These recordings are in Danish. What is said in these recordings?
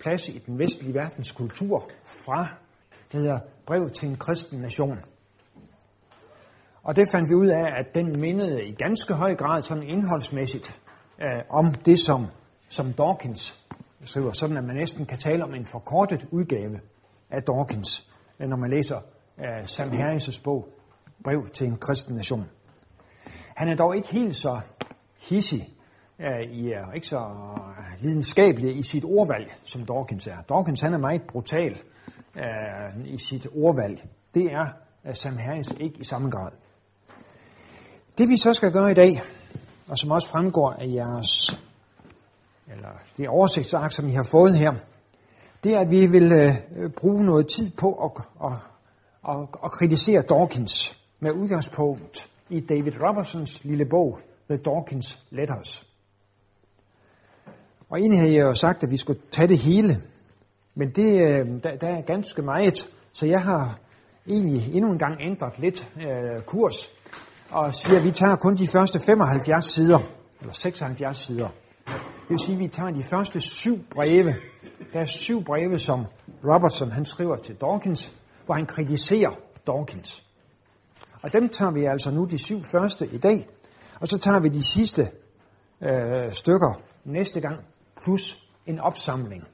plads i den vestlige verdens kultur fra, det hedder Brev til en kristen nation. Og det fandt vi ud af, at den mindede i ganske høj grad sådan indholdsmæssigt øh, om det, som, som Dawkins skriver, sådan at man næsten kan tale om en forkortet udgave af Dawkins, øh, når man læser øh, Sam Harris' bog, Brev til en kristen nation. Han er dog ikke helt så hissig, i, er ikke så øh, lidenskabelig i sit ordvalg, som Dawkins er. Dawkins han er meget brutal øh, i sit ordvalg. Det er øh, Sam Harris ikke i samme grad. Det vi så skal gøre i dag, og som også fremgår af jeres, eller det oversigtsark, som I har fået her, det er, at vi vil øh, bruge noget tid på at, at, at, at kritisere Dawkins med udgangspunkt i David Robertsons lille bog, The Dawkins Letters. Og egentlig havde jeg jo sagt, at vi skulle tage det hele, men det, øh, der, der er ganske meget, så jeg har egentlig endnu en gang ændret lidt øh, kurs, og siger, at vi tager kun de første 75 sider, eller 76 sider. Det vil sige, at vi tager de første syv breve. Der er syv breve, som Robertson han skriver til Dawkins, hvor han kritiserer Dawkins. Og dem tager vi altså nu de syv første i dag, og så tager vi de sidste øh, stykker næste gang, plus en opsamling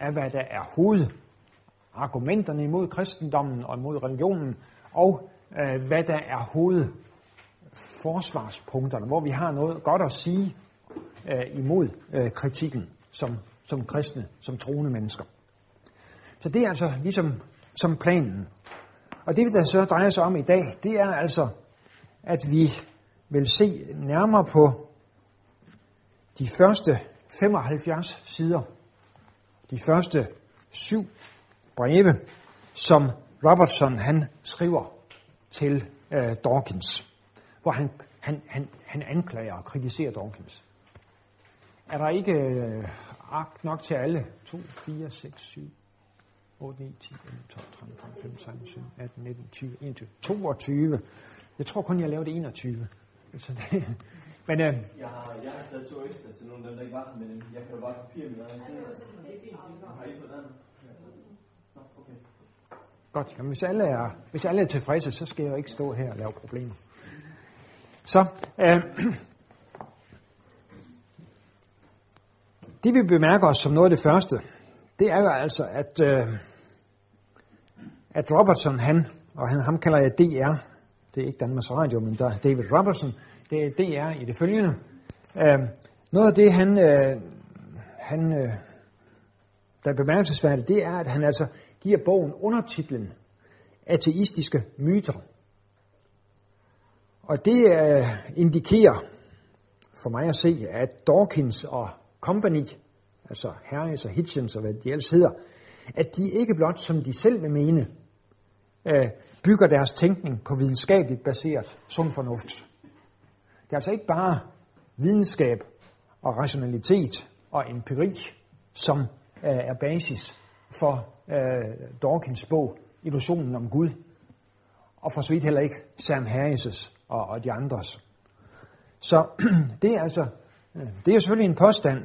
af, hvad der er hovedargumenterne imod kristendommen og imod religionen, og øh, hvad der er hovedforsvarspunkterne, hvor vi har noget godt at sige øh, imod øh, kritikken som, som kristne, som troende mennesker. Så det er altså ligesom som planen. Og det, der så drejer sig om i dag, det er altså, at vi vil se nærmere på de første 75 sider, de første syv breve, som Robertson han skriver til øh, Dawkins, hvor han, han, han, han anklager og kritiserer Dawkins. Er der ikke øh, ark nok til alle? 2, 4, 6, 7, 8, 9, 10, 11, 12, 13, 14, 15, 16, 17, 18, 19, 20, 21, 22. Jeg tror kun, jeg lavede 21. Så det, men, øh, jeg, har, jeg har taget to ekstra til nogle af dem, der ikke var men jeg kan jo bare papir med dig side. Har I fået den? Okay. Godt, Jamen, hvis, alle er, hvis alle er tilfredse, så skal jeg jo ikke stå her og lave problemer. Så, øh, det vi bemærker os som noget af det første, det er jo altså, at, øh, at Robertson, han, og han, ham kalder jeg DR, det er ikke Danmarks Radio, men der David Robertson, det, det er i det følgende. Øh, noget af det, han, øh, han øh, der er bemærkelsesværdigt, det er, at han altså giver bogen undertitlen Ateistiske myter. Og det øh, indikerer for mig at se, at Dawkins og Company, altså Harris og Hitchens og hvad de ellers hedder, at de ikke blot, som de selv vil mene, øh, bygger deres tænkning på videnskabeligt baseret sund fornuft. Det er altså ikke bare videnskab og rationalitet og empiri, som øh, er basis for øh, Dawkins bog, Illusionen om Gud, og for så heller ikke Sam Harris' og, og de andres. Så det er altså, øh, det er selvfølgelig en påstand,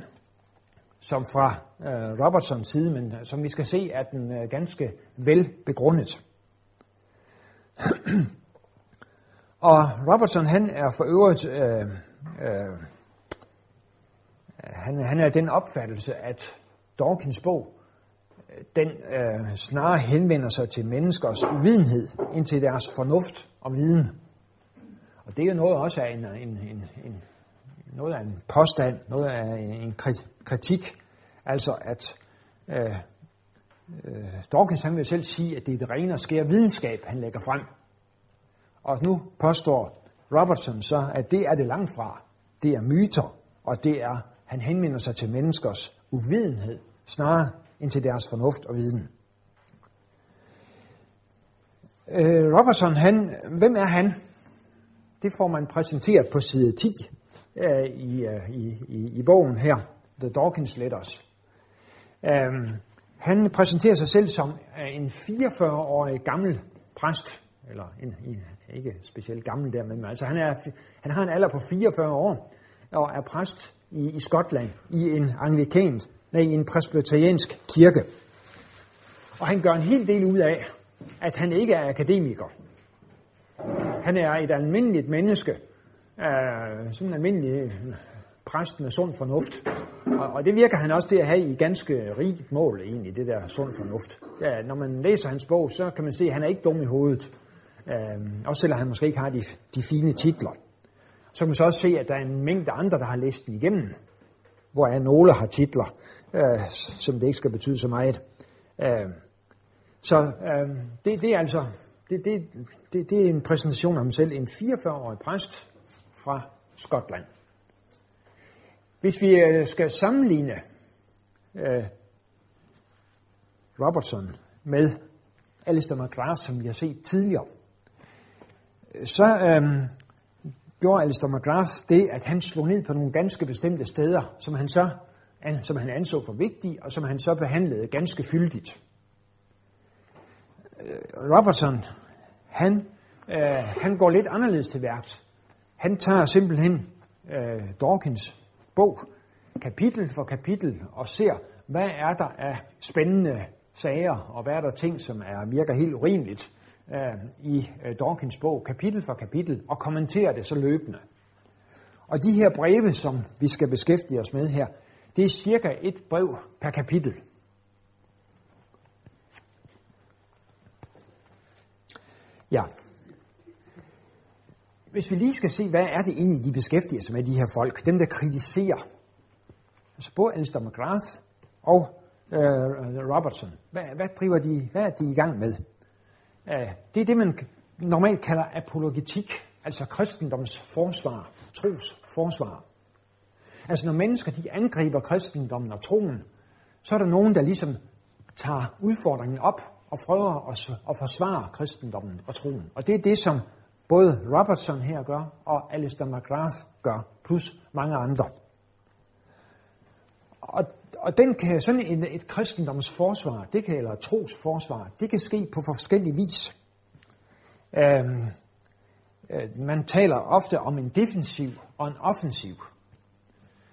som fra øh, Robertsons side, men øh, som vi skal se, er den øh, ganske vel begrundet. Og Robertson, han er for øvrigt, øh, øh, han, han er den opfattelse, at Dawkins bog, øh, den øh, snarere henvender sig til menneskers uvidenhed, end til deres fornuft og viden. Og det er jo noget også af en, en, en, en, noget af en påstand, noget af en kritik, altså at øh, øh, Dawkins han vil selv sige, at det er det rene og skære videnskab, han lægger frem. Og nu påstår Robertson så, at det er det langt fra. Det er myter, og det er, han henvender sig til menneskers uvidenhed, snarere end til deres fornuft og viden. Øh, Robertson, han, hvem er han? Det får man præsenteret på side 10 øh, i, øh, i, i, i bogen her, The Dawkins Letters. Øh, han præsenterer sig selv som øh, en 44-årig gammel præst, eller en, en, ikke specielt gammel der, men altså han, er, han har en alder på 44 år, og er præst i, i Skotland, i en anglikansk nej, i en presbyteriansk kirke. Og han gør en hel del ud af, at han ikke er akademiker. Han er et almindeligt menneske, øh, sådan en almindelig øh, præst med sund fornuft. Og, og det virker han også til at have i ganske rigt mål egentlig, det der sund fornuft. Ja, når man læser hans bog, så kan man se, at han er ikke dum i hovedet. Øh, også selvom han måske ikke har de, de fine titler. Så kan man så også se, at der er en mængde andre, der har læst den igennem. Hvor nogle har titler, øh, som det ikke skal betyde så meget. Øh, så øh, det, det er altså det, det, det, det er en præsentation af ham selv, en 44-årig præst fra Skotland. Hvis vi øh, skal sammenligne øh, Robertson med Alistair McGrath, som vi har set tidligere, så øhm, gjorde Alistair McGrath det, at han slog ned på nogle ganske bestemte steder, som han så som han anså for vigtige, og som han så behandlede ganske fyldigt. Øh, Robertson, han, øh, han går lidt anderledes til værks. Han tager simpelthen øh, Dawkins bog, kapitel for kapitel, og ser, hvad er der af spændende sager, og hvad er der ting, som er, virker helt urimeligt øh, i øh, Dawkins bog, kapitel for kapitel, og kommenterer det så løbende. Og de her breve, som vi skal beskæftige os med her, det er cirka et brev per kapitel. Ja. Hvis vi lige skal se, hvad er det egentlig, de beskæftiger sig med, de her folk, dem der kritiserer, altså både Alistair McGrath og øh, Robertson, hvad, hvad driver de, hvad er de i gang med? Det er det, man normalt kalder apologetik, altså kristendoms forsvar, tros forsvar. Altså når mennesker de angriber kristendommen og troen, så er der nogen, der ligesom tager udfordringen op og prøver at, at forsvare kristendommen og troen. Og det er det, som både Robertson her gør, og Alistair McGrath gør, plus mange andre. Og, og den kan, sådan en, et kristendomsforsvar, det kan, eller trosforsvar, det kan ske på forskellige vis. Øhm, øh, man taler ofte om en defensiv og en offensiv.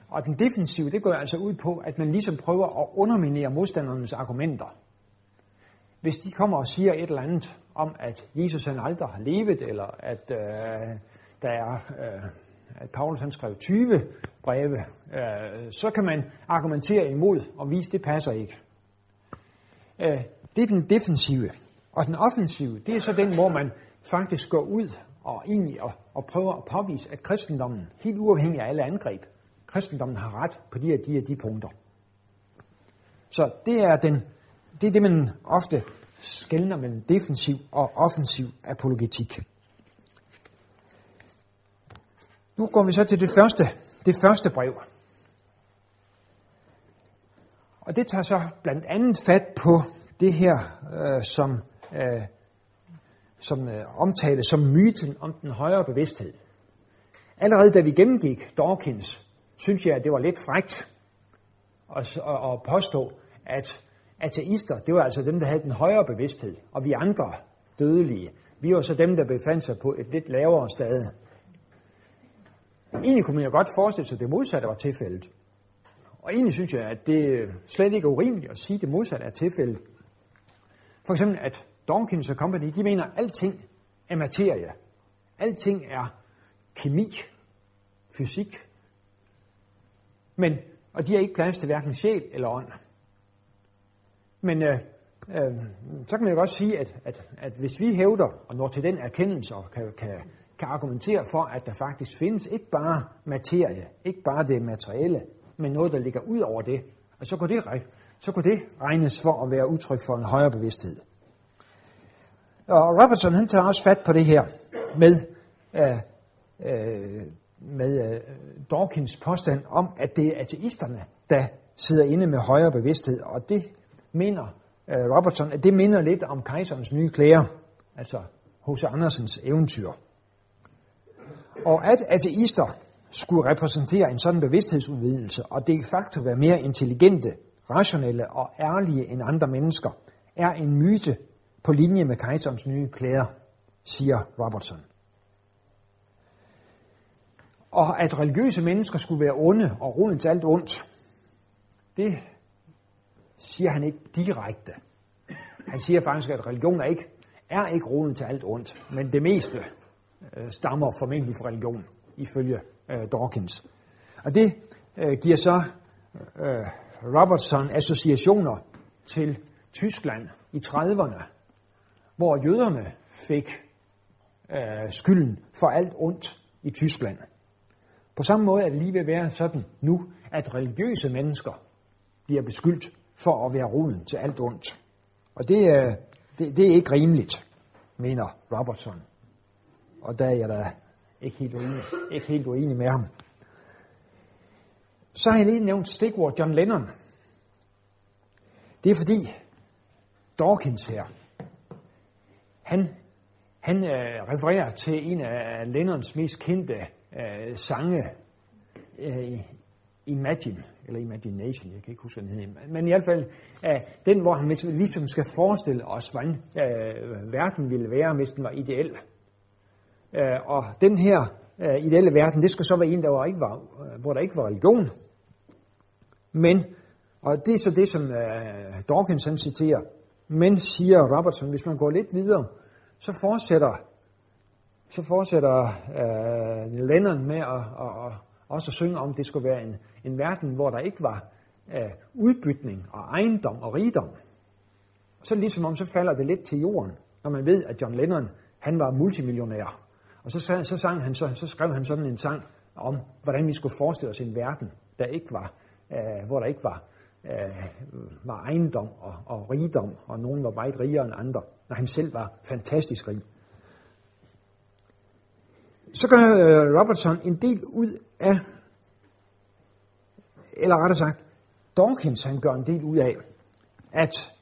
Og den defensive, det går altså ud på, at man ligesom prøver at underminere modstandernes argumenter. Hvis de kommer og siger et eller andet om, at Jesus han aldrig har levet, eller at øh, der er, øh, at Paulus han skrev 20 breve, øh, så kan man argumentere imod og vise, at det passer ikke. Øh, det er den defensive. Og den offensive, det er så den, hvor man faktisk går ud og egentlig og, og prøver at påvise, at kristendommen, helt uafhængig af alle angreb, kristendommen har ret på de her de, her, de punkter. Så det er, den, det er det, man ofte skældner mellem defensiv og offensiv apologetik. Nu går vi så til det første, det første brev. Og det tager så blandt andet fat på det her, øh, som, øh, som øh, omtales som myten om den højere bevidsthed. Allerede da vi gennemgik Dawkins synes jeg, at det var lidt frægt at, at, at påstå, at ateister, det var altså dem, der havde den højere bevidsthed, og vi andre dødelige, vi var så dem, der befandt sig på et lidt lavere sted. Egentlig kunne man jo godt forestille sig, at det modsatte var tilfældet. Og egentlig synes jeg, at det slet ikke er urimeligt at sige, at det modsatte er tilfældet. For eksempel, at Dawkins og Company, de mener, at alting er materie. Alting er kemi, fysik, men, og de har ikke plads til hverken sjæl eller ånd. Men øh, øh, så kan man jo godt sige, at, at, at hvis vi hævder og når til den erkendelse og kan, kan, kan argumentere for, at der faktisk findes ikke bare materie, ikke bare det materielle, men noget, der ligger ud over det, og så kunne det, så kunne det regnes for at være udtryk for en højere bevidsthed. Og Robertson han tager også fat på det her med øh, øh, med øh, Dawkins påstand om, at det er ateisterne, der sidder inde med højere bevidsthed, og det mener øh, Robertson, at det minder lidt om kejserens nye klæder, altså H.C. Andersens eventyr. Og at ateister skulle repræsentere en sådan bevidsthedsudvidelse, og de facto være mere intelligente, rationelle og ærlige end andre mennesker, er en myte på linje med kejserens nye klæder, siger Robertson. Og at religiøse mennesker skulle være onde og roden til alt ondt, det siger han ikke direkte. Han siger faktisk, at religion er ikke, er ikke roden til alt ondt, men det meste øh, stammer formentlig fra religion, ifølge øh, Dawkins. Og det øh, giver så øh, Robertson associationer til Tyskland i 30'erne, hvor jøderne fik øh, skylden for alt ondt i Tyskland. På samme måde er det lige ved at være sådan nu, at religiøse mennesker bliver beskyldt for at være roden til alt ondt. Og det, er, det, det er ikke rimeligt, mener Robertson. Og der er jeg da ikke helt uenig, ikke helt uenig med ham. Så har jeg lige nævnt stikord John Lennon. Det er fordi Dawkins her, han, han øh, refererer til en af Lennons mest kendte øh, sange, øh, Imagine, eller Imagination, jeg kan ikke huske, hvad den hedder. Men i hvert fald øh, den, hvor han ligesom skal forestille os, hvordan øh, verden ville være, hvis den var ideel. Øh, og den her øh, ideelle verden, det skal så være en, der var ikke var, øh, hvor der ikke var religion. Men, og det er så det, som øh, Dawkins han citerer, men siger Robertson, hvis man går lidt videre, så fortsætter, så fortsætter øh, Lennon med at, at, at, også at synge om, at det skulle være en, en verden, hvor der ikke var øh, udbytning og ejendom og rigdom. Så ligesom om, så falder det lidt til jorden, når man ved, at John Lennon, han var multimillionær. Og så, så, sang han, så, så skrev han sådan en sang om, hvordan vi skulle forestille os en verden, der ikke var, øh, hvor der ikke var øh, var ejendom og, og rigdom, og nogen var meget rigere end andre, når han selv var fantastisk rig. Så gør øh, Robertson en del ud af, eller rettere sagt, Dawkins han gør en del ud af, at,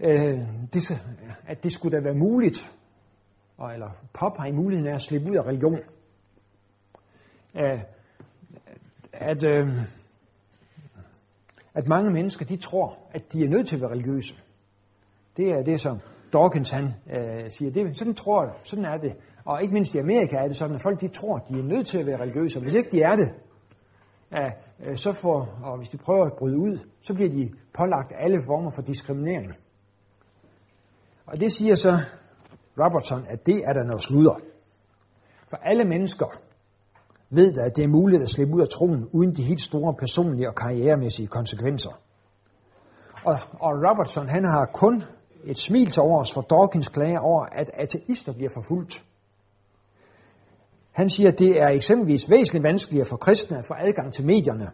øh, det, at det skulle da være muligt, og, eller påpege muligheden af at slippe ud af religion. Øh, at, øh, at mange mennesker, de tror, at de er nødt til at være religiøse. Det er det, som Dawkins han øh, siger. Det, sådan tror jeg, sådan er det. Og ikke mindst i Amerika er det sådan, at folk de tror, at de er nødt til at være religiøse. Og hvis ikke de er det, øh, så får, og hvis de prøver at bryde ud, så bliver de pålagt alle former for diskriminering. Og det siger så Robertson, at det er der noget sludder. For alle mennesker ved da, at det er muligt at slippe ud af troen uden de helt store personlige og karrieremæssige konsekvenser. Og, og Robertson han har kun et smil til overs for Dawkins klage over, at ateister bliver forfulgt. Han siger, at det er eksempelvis væsentligt vanskeligere for kristne at få adgang til medierne,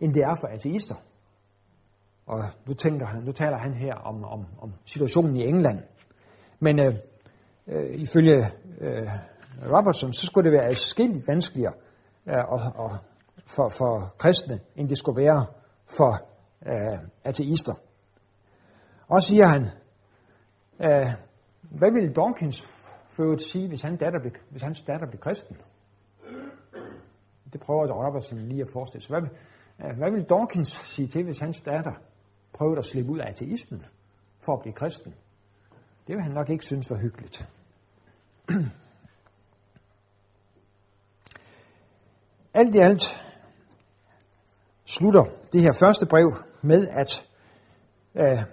end det er for ateister. Og nu, tænker han, nu taler han her om, om, om situationen i England. Men øh, øh, ifølge øh, Robertson, så skulle det være adskilligt vanskeligere øh, og, og for, for kristne, end det skulle være for øh, ateister. Og siger han, øh, hvad ville Dawkins for sige, hvis, han datter blev, hvis hans datter blev kristen? Det prøver Robertson lige at forestille sig. Hvad, øh, hvad vil Dawkins sige til, hvis hans datter prøvede at slippe ud af ateismen for at blive kristen? Det vil han nok ikke synes var hyggeligt. Alt i alt slutter det her første brev med, at øh,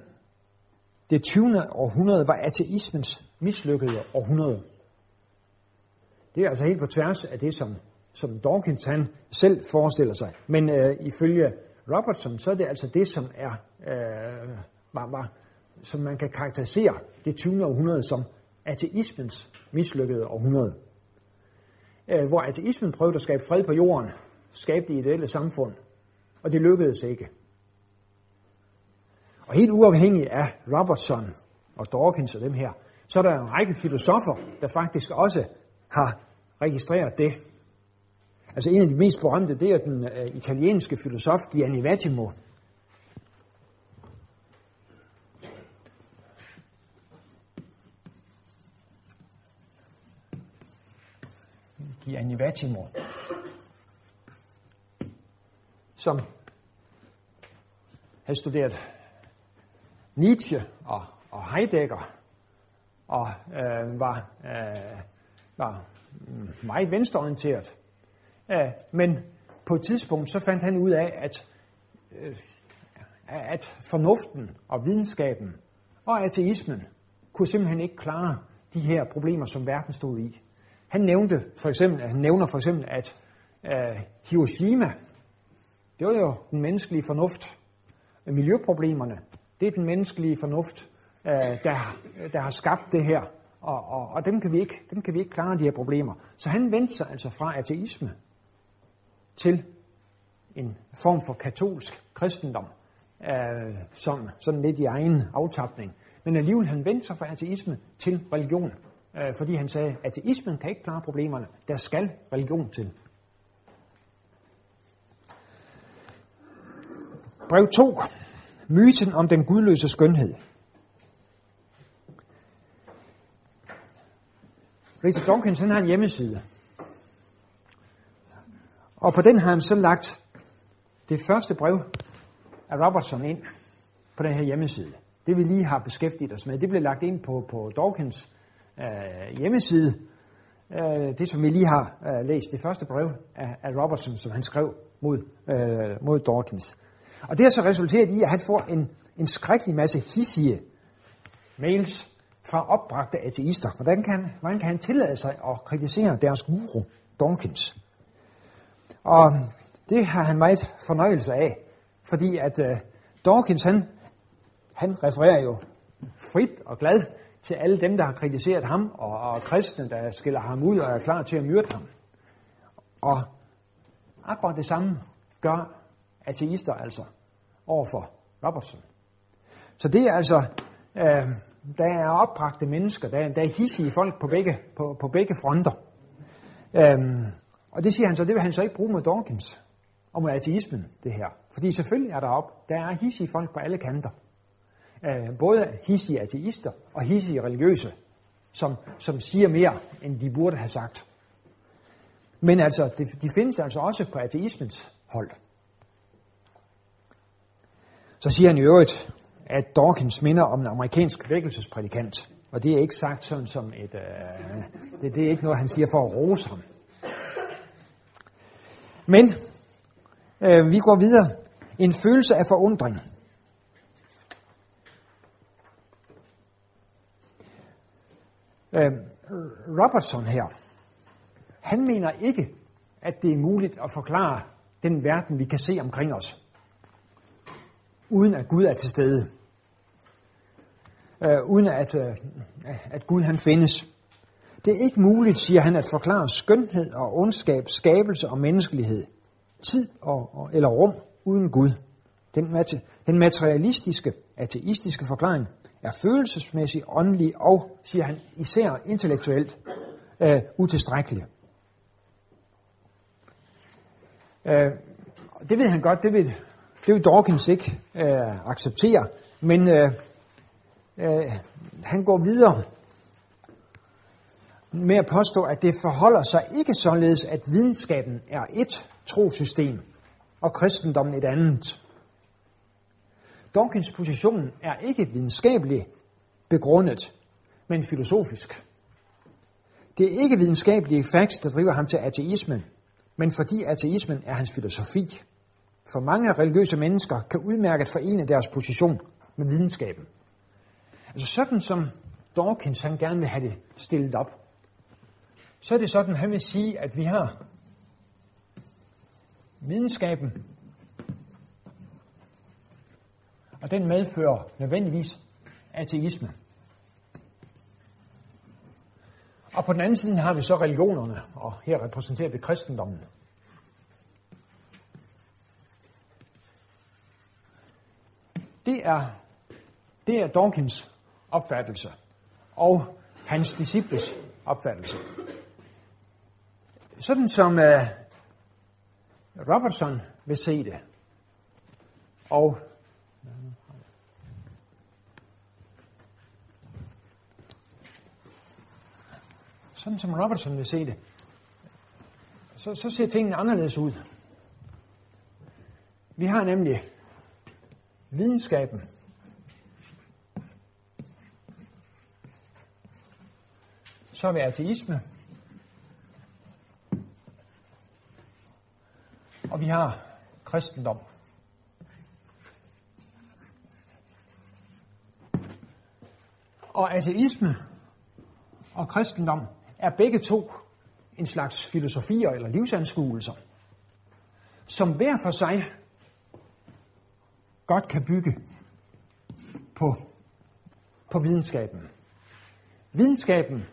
det 20. århundrede var ateismens mislykkede århundrede. Det er altså helt på tværs af det, som, som Dawkins han selv forestiller sig. Men øh, ifølge Robertson, så er det altså det, som er øh, var, var, som man kan karakterisere det 20. århundrede som ateismens mislykkede århundrede øh, hvor ateismen prøvede at skabe fred på jorden, skabe det ideelle samfund, og det lykkedes ikke. Og helt uafhængig af Robertson og Dawkins og dem her, så er der en række filosofer, der faktisk også har registreret det. Altså en af de mest berømte, det er den uh, italienske filosof Gianni Vattimo, Gianni Vattimo, som havde studeret Nietzsche og, og Heidegger, og øh, var, øh, var meget venstreorienteret. Øh, men på et tidspunkt så fandt han ud af, at, øh, at fornuften og videnskaben og ateismen kunne simpelthen ikke klare de her problemer, som verden stod i. Han nævnte for eksempel, han nævner for eksempel, at øh, Hiroshima, det var jo den menneskelige fornuft. Miljøproblemerne, det er den menneskelige fornuft, øh, der, der har skabt det her. Og, og, og dem, kan vi ikke, dem kan vi ikke klare, de her problemer. Så han vendte sig altså fra ateisme til en form for katolsk kristendom, øh, som sådan lidt i egen aftapning. Men alligevel han vendte sig fra ateisme til religion, øh, fordi han sagde, at ateismen kan ikke klare problemerne. Der skal religion til. Brev 2. Myten om den gudløse skønhed. Richard Dawkins han har en hjemmeside. Og på den har han så lagt det første brev af Robertson ind på den her hjemmeside. Det vi lige har beskæftiget os med, det blev lagt ind på, på Dawkins øh, hjemmeside. Øh, det som vi lige har øh, læst, det første brev af, af Robertson, som han skrev mod, øh, mod Dawkins. Og det har så resulteret i, at han får en, en skrækkelig masse hissige mails fra opbragte ateister. Hvordan kan, hvordan kan han tillade sig at kritisere deres guru, Dawkins? Og det har han meget fornøjelse af, fordi at øh, Dawkins, han, han refererer jo frit og glad til alle dem, der har kritiseret ham, og, og kristne, der skiller ham ud og er klar til at myrde ham. Og akkurat det samme gør ateister altså overfor Robertson. Så det er altså, øh, der er opbragte mennesker, der, der er hissige folk på begge, på, på begge fronter. Øhm, og det siger han så, det vil han så ikke bruge mod Dawkins og mod ateismen, det her. Fordi selvfølgelig er der op, der er hissige folk på alle kanter. Øh, både hissige ateister og hissige religiøse, som, som siger mere, end de burde have sagt. Men altså, de, de findes altså også på ateismens hold. Så siger han i øvrigt, at Dawkins minder om en amerikansk vækkelsesprædikant. Og det er ikke sagt sådan som et... Øh, det, det er ikke noget, han siger for at rose ham. Men øh, vi går videre. En følelse af forundring. Øh, Robertson her, han mener ikke, at det er muligt at forklare den verden, vi kan se omkring os, uden at Gud er til stede. Øh, uden at, øh, at Gud han findes. Det er ikke muligt, siger han, at forklare skønhed og ondskab, skabelse og menneskelighed, tid og, og, eller rum uden Gud. Den, den materialistiske, ateistiske forklaring er følelsesmæssigt, åndelig og, siger han, især intellektuelt øh, utilstrækkelig. Øh, det ved han godt, det vil, det vil Dawkins ikke øh, acceptere, men øh, øh, han går videre med at påstå, at det forholder sig ikke således, at videnskaben er et trosystem, og kristendommen et andet. Dawkins position er ikke videnskabelig begrundet, men filosofisk. Det er ikke videnskabelige facts, der driver ham til ateismen, men fordi ateismen er hans filosofi. For mange religiøse mennesker kan udmærket forene deres position med videnskaben. Altså sådan som Dawkins han gerne vil have det stillet op, så er det sådan, han vil sige, at vi har videnskaben, og den medfører nødvendigvis ateisme. Og på den anden side har vi så religionerne, og her repræsenterer vi kristendommen. Det er, det er Dawkins opfattelse og hans disciples opfattelse. Sådan som uh, Robertson vil se det, og sådan som Robertson vil se det, så, så ser tingene anderledes ud. Vi har nemlig videnskaben, så har vi ateisme, og vi har kristendom. Og ateisme og kristendom er begge to en slags filosofier eller livsanskuelser, som hver for sig godt kan bygge på, på videnskaben. Videnskaben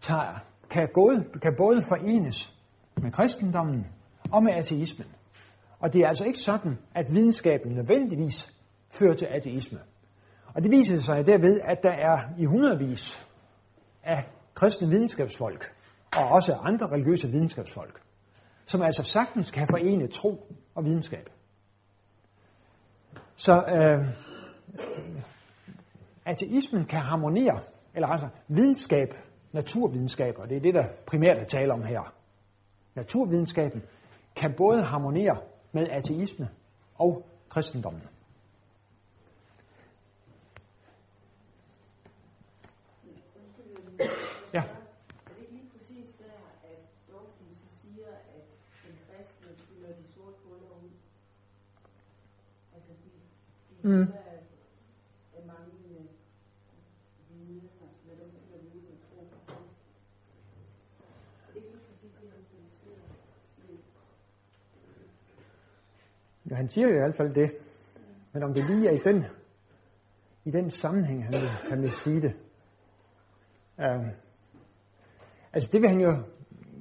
tager, kan, både, kan både forenes med kristendommen og med ateismen. Og det er altså ikke sådan, at videnskaben nødvendigvis fører til ateisme. Og det viser sig derved, at der er i hundredvis af kristne videnskabsfolk, og også andre religiøse videnskabsfolk, som altså sagtens kan forene tro og videnskab. Så øh, ateismen kan harmonere, eller altså videnskab, naturvidenskab, og det er det, der primært er tale om her. Naturvidenskaben kan både harmonere med ateisme og kristendommen. Ja. Er det ikke lige præcis der, at Dawkins siger, at den kristne fylder de sorte huller ud? Altså de, de Mm. der er manglende viden, altså hvad de fylder de ud med tro. Er det ikke lige præcis det, han kritiserer? Siger? Ja, han siger jo i hvert fald det. Men om det lige er i den, i den sammenhæng, han vil, han vil sige det. Uh, altså det vil han jo,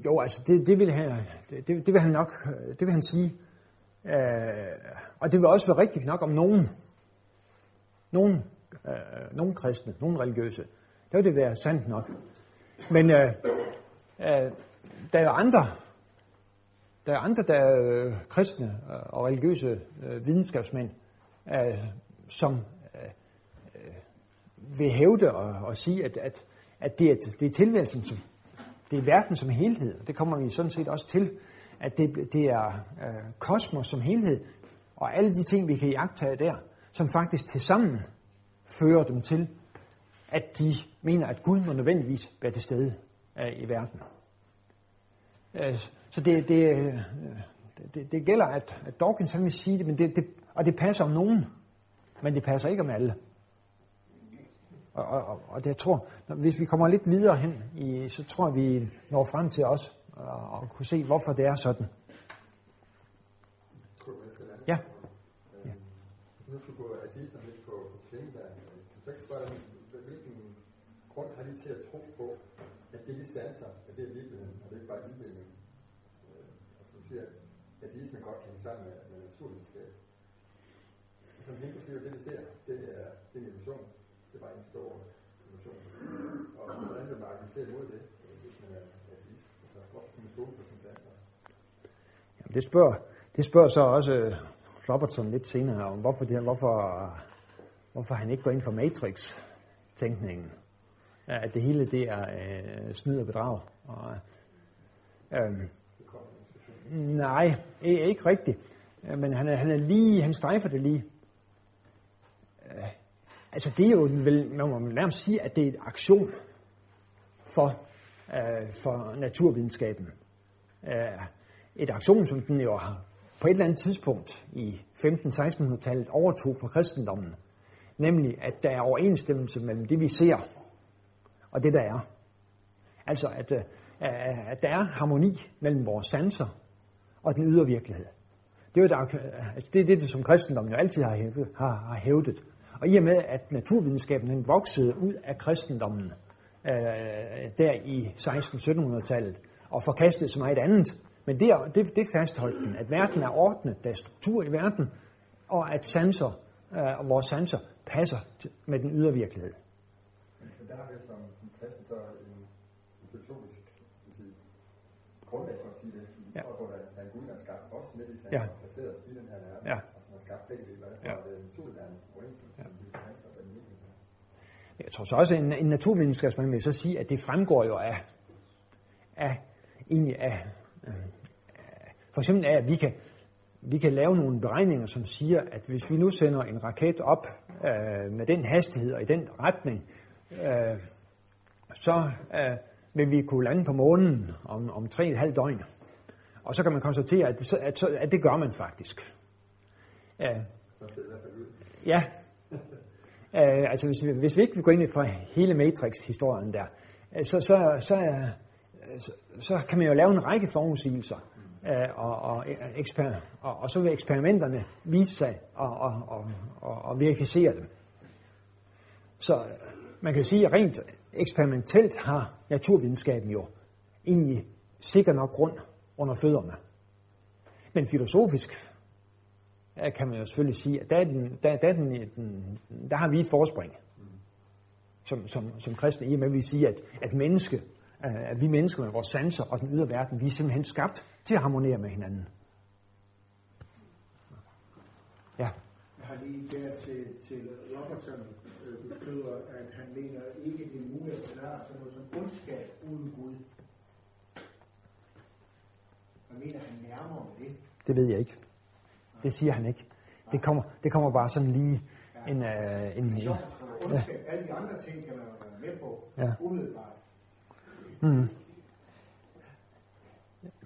jo altså det, det, vil han, det, det vil han nok, øh, det vil han sige. Uh, og det vil også være rigtigt nok om nogen, nogen, øh, nogle kristne, nogen religiøse. Der vil det være sandt nok. Men øh, øh, der er andre, der er andre, der er øh, kristne øh, og religiøse øh, videnskabsmænd, øh, som øh, øh, vil hævde og, og sige, at, at, at det, er, det er tilværelsen, som, det er verden som helhed. Det kommer vi sådan set også til, at det, det er øh, kosmos som helhed, og alle de ting, vi kan jagtage der, som faktisk til sammen fører dem til, at de mener, at Gud må nødvendigvis være til stede øh, i verden. Øh, så det, det, øh, det, det gælder, at, at Dawkins han vil sige det, men det, det, og det passer om nogen, men det passer ikke om alle. Og, og, og- det, jeg tror, når, hvis vi kommer lidt videre hen, i, så tror jeg, vi når frem til os og, og kunne se, hvorfor det er sådan. Ja. Ja. Nu skulle gå ateisterne lidt på, på Klingenberg. Øh, kan du spørge dem, hvilken grund har de til at tro på, at det de sanser, at det er virkeligheden, og det er ikke bare indbildning? Øh, og som du siger, ateisme godt kan hænge sammen med, med naturvidenskab. Altså, som siger, det vi ser, det er, det er en illusion. Det er bare en stor illusion. Og hvordan vil man argumentere imod det, øh, hvis man er ateist? Altså, hvorfor skal man stole på sin sanser? Jamen, det spørger, det spørger så også øh, Robertson lidt senere om, hvorfor, det, hvorfor, hvorfor han ikke går ind for Matrix-tænkningen. At det hele det er øh, snyd og bedrag. Og, øh, nej, ikke rigtigt. Øh, men han er, han er lige, han strejfer det lige. Øh, altså det er jo vel, man må nærmest sige, at det er en aktion for, øh, for naturvidenskaben. Øh, et aktion, som den jo har på et eller andet tidspunkt i 15-1600-tallet overtog fra kristendommen. Nemlig, at der er overensstemmelse mellem det, vi ser, og det, der er. Altså, at, øh, at der er harmoni mellem vores sanser og den ydre virkelighed. Det er, jo altså det, er det, som kristendommen jo altid har hævdet, har, har hævdet. Og i og med, at naturvidenskaben den voksede ud af kristendommen øh, der i 16-1700-tallet og forkastede så meget andet, men det, er- det, det fastholdt den, at verden er ordnet, der er struktur i verden, og at sanser, øh, og vores sanser passer til, med den ydre virkelighed. Men der har vi som, som kristen så en, filosofisk grundlag for at sige det. Vi Ja. tror på, at der er en Gud, der har skabt os midt i sanser, Ja. ja. placeret os i den her verden, Ja. og som har skabt begge dele, og Ja. er det at er en overensstemmelse mellem de sanser og den virkelighed. Jeg tror så også, at en, en naturvidenskabsmand vil så sige, at det fremgår jo af, af egentlig af, øh, af- for eksempel er, at vi kan, vi kan lave nogle beregninger, som siger, at hvis vi nu sender en raket op øh, med den hastighed og i den retning, øh, så øh, vil vi kunne lande på månen om, om 3,5 døgn. Og så kan man konstatere, at det, at, at det gør man faktisk. Øh, Så ser det ud. Ja. Øh, altså hvis vi, hvis vi ikke vil gå ind i for hele Matrix-historien der, øh, så, så, så, øh, så, så kan man jo lave en række forudsigelser, øh, og, og, øh, eksper, og, og så vil eksperimenterne vise sig og, og, og, og, og verificere dem. Så øh, man kan sige, at rent eksperimentelt har naturvidenskaben jo egentlig sikker nok grund under fødderne. Men filosofisk øh, kan man jo selvfølgelig sige, at der, er den, der, der, er den, den, der har vi et forspring som, som, som kristne, i og med at vi siger, at, at menneske, at vi mennesker med vores sanser og den ydre verden, vi er simpelthen skabt til at harmonere med hinanden. Ja. Jeg har lige der til, til Robertson øh, beskriver, at han mener ikke, det er muligt at klare sådan noget som ondskab uden Gud. Hvad mener han nærmere med det? Det ved jeg ikke. Det siger han ikke. Det kommer, det kommer bare sådan lige en... Uh, en, ja. Alle de andre ting kan man være med på, Ja. umiddelbart. Mm.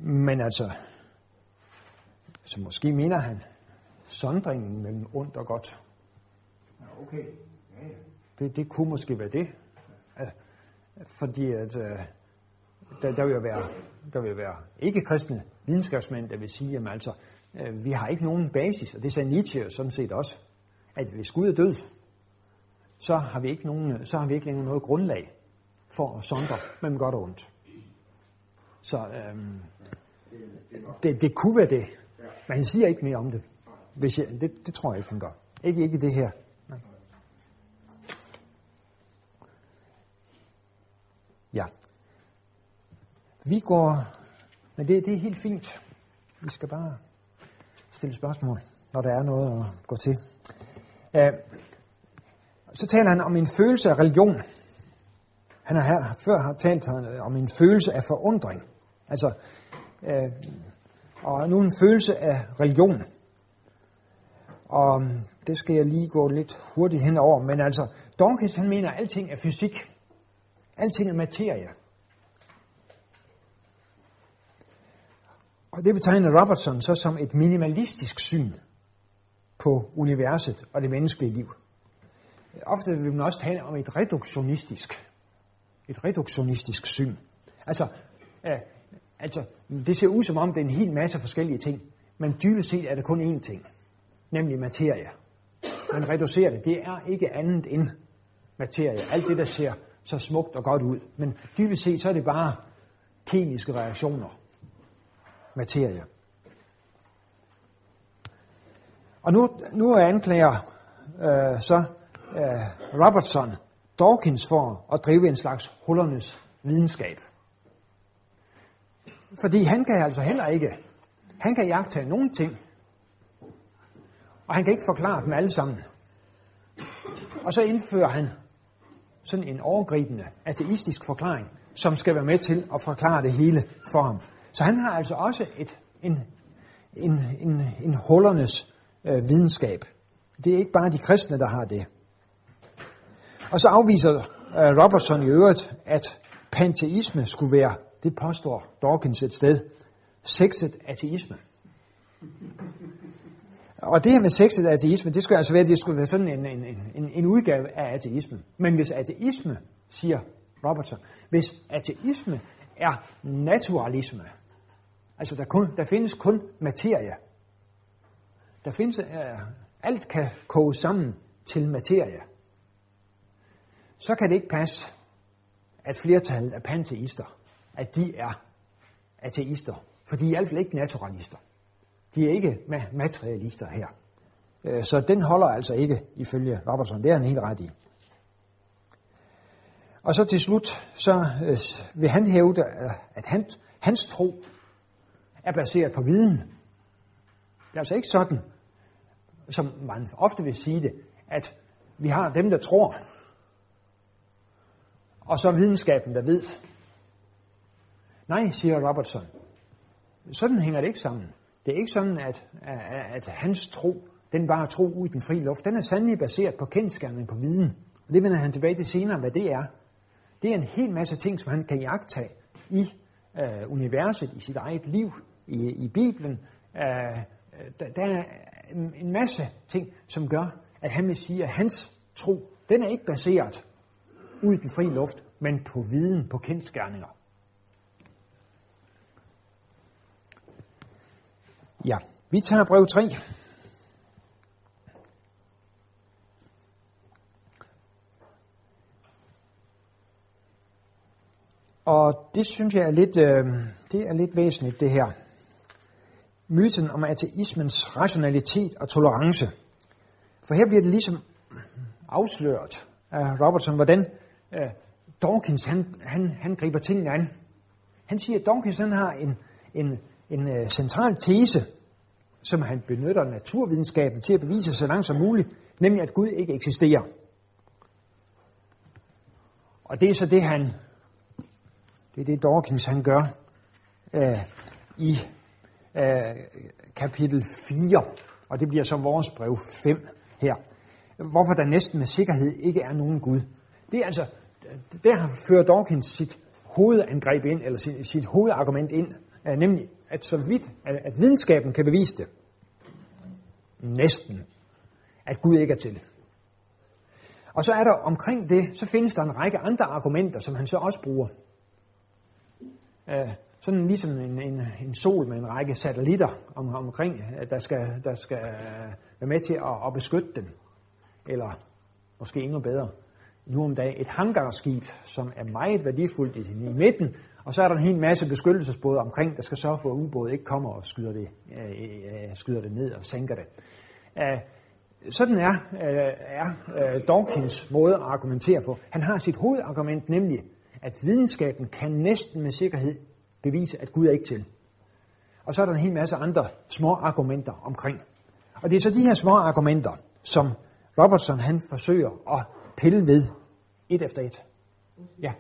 Men altså, så måske mener han sondringen mellem ondt og godt. Ja, okay. Ja, ja. Det, det kunne måske være det. Fordi at, øh, der, der, vil jo være, der vil være ikke-kristne videnskabsmænd, der vil sige, at altså, øh, vi har ikke nogen basis, og det sagde Nietzsche sådan set også, at hvis Gud er død, så har vi ikke, nogen, så har vi ikke længere noget grundlag for at sondre mellem godt og ondt. Så øhm, det, det kunne være det, men han siger ikke mere om det. Hvis jeg, det, det tror jeg ikke, han gør. Ikke, ikke det her. Nej. Ja. Vi går, men det, det er helt fint. Vi skal bare stille spørgsmål, når der er noget at gå til. Uh, så taler han om en følelse af religion. Han har her før har talt øh, om en følelse af forundring. Altså, øh, og nu en følelse af religion. Og mm, det skal jeg lige gå lidt hurtigt henover. Men altså, Dawkins han mener, at alting er fysik. Alting er materie. Og det betegner Robertson så som et minimalistisk syn på universet og det menneskelige liv. Ofte vil man også tale om et reduktionistisk, et reduktionistisk syn. Altså, øh, altså, det ser ud som om, det er en hel masse forskellige ting, men dybest set er det kun én ting, nemlig materie. Man reducerer det. Det er ikke andet end materie. Alt det, der ser så smukt og godt ud. Men dybest set, så er det bare kemiske reaktioner. Materie. Og nu, nu anklager øh, så øh, Robertson Dawkins for at drive en slags hullernes videnskab. Fordi han kan altså heller ikke, han kan jagtage nogen ting, og han kan ikke forklare dem alle sammen. Og så indfører han sådan en overgribende ateistisk forklaring, som skal være med til at forklare det hele for ham. Så han har altså også et, en, en, en, en hullernes øh, videnskab. Det er ikke bare de kristne, der har det. Og så afviser øh, Robertson i øvrigt, at panteisme skulle være, det påstår Dawkins et sted, sexet ateisme. Og det her med sexet ateisme, det skulle altså være, det skulle være sådan en, en, en, en udgave af ateisme. Men hvis ateisme, siger Robertson, hvis ateisme er naturalisme, altså der, kun, der findes kun materie, der findes, uh, alt kan koge sammen til materie, så kan det ikke passe, at flertallet af panteister, at de er ateister. For de er i hvert fald ikke naturalister. De er ikke materialister her. Øh, så den holder altså ikke ifølge Robertson. Det er han helt ret i. Og så til slut, så øh, vil han hævde, øh, at han, hans tro er baseret på viden. Det er altså ikke sådan, som man ofte vil sige det, at vi har dem, der tror, og så videnskaben, der ved. Nej, siger Robertson. Sådan hænger det ikke sammen. Det er ikke sådan, at, at, at hans tro, den bare tro ud i den frie luft. Den er sandelig baseret på kendskærmen på viden. Og det vender han tilbage til senere, hvad det er. Det er en hel masse ting, som han kan jagtage i øh, universet, i sit eget liv, i, i Bibelen. Øh, der, der er en, en masse ting, som gør, at han vil sige, at hans tro, den er ikke baseret ud i den fri luft, men på viden, på kendskærninger. Ja, vi tager brev 3. Og det synes jeg er lidt, øh, det er lidt væsentligt, det her. Myten om ateismens rationalitet og tolerance. For her bliver det ligesom afsløret af Robertson, hvordan øh, Dawkins han, han, han griber tingene an. Han siger, at Dawkins han har en, en, en uh, central tese, som han benytter naturvidenskaben til at bevise så langt som muligt, nemlig at Gud ikke eksisterer. Og det er så det, han, det er det Dawkins han gør uh, i uh, kapitel 4, og det bliver så vores brev 5 her. Hvorfor der næsten med sikkerhed ikke er nogen Gud. Det er altså, der fører Dawkins sit hovedangreb ind, eller sit, sit hovedargument ind, er nemlig, at så vidt, at, at videnskaben kan bevise det, næsten, at Gud ikke er til. Og så er der omkring det, så findes der en række andre argumenter, som han så også bruger. Uh, sådan ligesom en, en, en sol med en række satellitter om, omkring, der skal, der skal være med til at, at beskytte den. Eller måske endnu bedre, nu om dagen et hangarskib, som er meget værdifuldt i, i midten, og så er der en hel masse beskyttelsesbåde omkring, der skal sørge for, at ubåde ikke kommer og skyder det, øh, øh, skyder det ned og sænker det. Uh, sådan er, øh, er øh, Dawkins måde at argumentere for. Han har sit hovedargument, nemlig, at videnskaben kan næsten med sikkerhed bevise, at Gud er ikke til. Og så er der en hel masse andre små argumenter omkring. Og det er så de her små argumenter, som Robertson han forsøger at pille ved et efter et. Ja.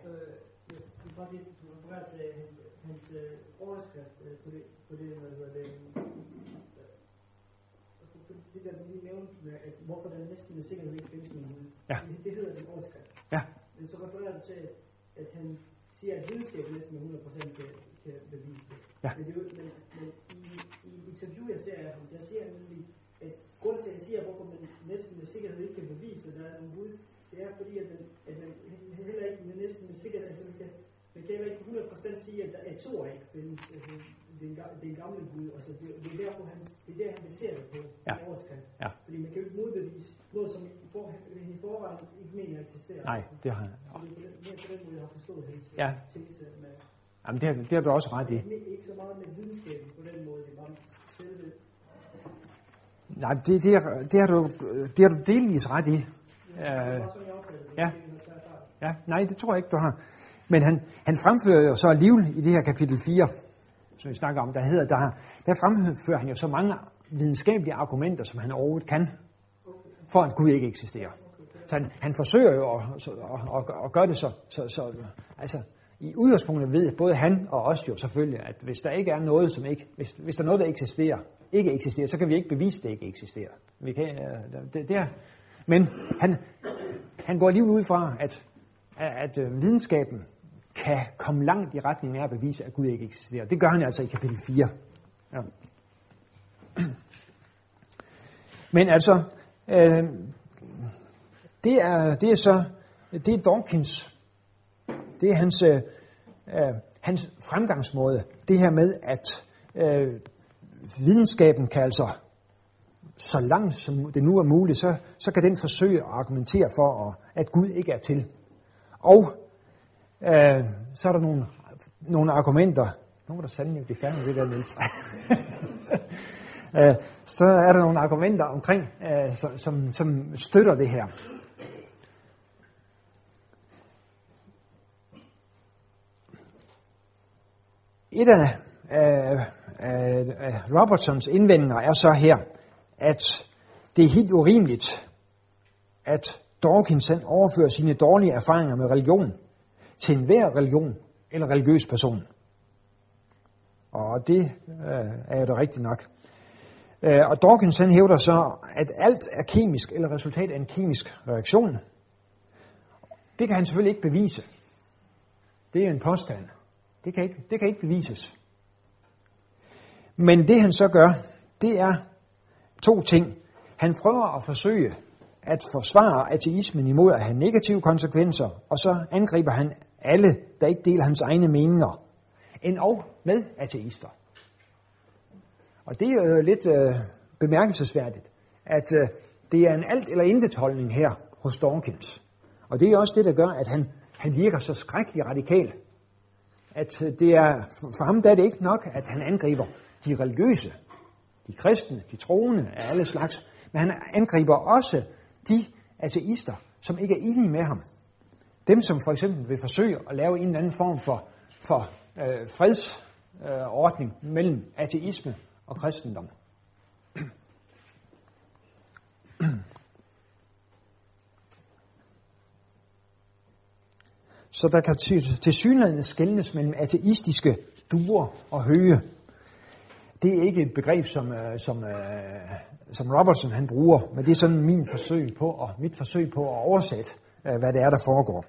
hvorfor der næsten med sikkerhed ikke findes nogen. Ja. Det, det hedder den overskrift. Ja. Men så refererer du til, at han siger, at videnskab næsten med 100% kan, kan bevise det. Ja. Men, det er jo, men, men i, i interview, jeg ser af ham, der siger han nemlig, at grund til, at jeg siger, hvorfor man næsten med sikkerhed ikke kan bevise, at der er nogen Gud, det er fordi, at man, at man heller ikke med næsten med sikkerhed, altså man kan, man kan heller ikke 100% sige, at der er to ikke findes. Altså, den, den gamle Gud, og så det, det, er derfor, han, det er der, han baserer det på, Ja. overskrift. Ja. Fordi man kan jo ikke modbevise noget, som i, for, i forvejen ikke mener eksisterer. Nej, det har han. Det er på den, måde, jeg har forstået hans Ja. tese med, Jamen, det, har, det har du også ret i. ikke så meget med videnskaben på den måde, det var selve Nej, det, det, er, det, har, du, det har du delvis ret i. Øh, ja. Ja, nej, det tror jeg ikke, du har. Men han, han fremfører jo så alligevel i det her kapitel 4, som vi snakker om, der hedder, der, der fremfører han jo så mange videnskabelige argumenter, som han overhovedet kan, for at Gud ikke eksisterer. Så han, han forsøger jo at, at, at, at gøre det så, så, så, altså, i udgangspunktet ved både han og os jo selvfølgelig, at hvis der ikke er noget, som ikke, hvis, hvis der er noget, der eksisterer, ikke eksisterer, så kan vi ikke bevise, at det ikke eksisterer. Vi kan, øh, det, det er, men han, han går alligevel ud fra, at, at, at videnskaben kan komme langt i retning af at bevise, at Gud ikke eksisterer. Det gør han altså i kapitel 4. Ja. Men altså, øh, det, er, det er så, det er Dawkins, det er hans, øh, øh hans fremgangsmåde. Det her med, at øh, videnskaben kan altså, så langt som det nu er muligt, så, så kan den forsøge at argumentere for, at- at Gud ikke er til. Og øh, så er der nogle, nogle argumenter. Nu er der sandelig blive færdig med det der, Niels. øh, så er der nogle argumenter omkring, øh, som, som, som støtter det her. Et af, af, af, af Robertsons indvendinger er så her, at det er helt urimeligt, at Dawkins selv overfører sine dårlige erfaringer med religion til enhver religion eller religiøs person. Og det øh, er jo da rigtigt nok. Øh, og Dawkins han hævder så, at alt er kemisk eller resultat af en kemisk reaktion. Det kan han selvfølgelig ikke bevise. Det er en påstand. Det kan ikke, det kan ikke bevises. Men det han så gør, det er to ting. Han prøver at forsøge at forsvare ateismen imod at have negative konsekvenser, og så angriber han alle, der ikke deler hans egne meninger, end og med ateister. Og det er jo lidt øh, bemærkelsesværdigt, at øh, det er en alt eller intet holdning her hos Dawkins. Og det er også det, der gør, at han, han virker så skrækkelig radikal. At øh, det er, for ham der er det ikke nok, at han angriber de religiøse, de kristne, de troende af alle slags, men han angriber også de ateister, som ikke er enige med ham. Dem, som for eksempel vil forsøge at lave en eller anden form for, for øh, fredsordning øh, mellem ateisme og kristendom. Så der kan til synligheden skældnes mellem ateistiske duer og høje. Det er ikke et begreb, som, øh, som, øh, som Robertson han bruger, men det er sådan min forsøg på, og mit forsøg på at oversætte, øh, hvad det er, der foregår.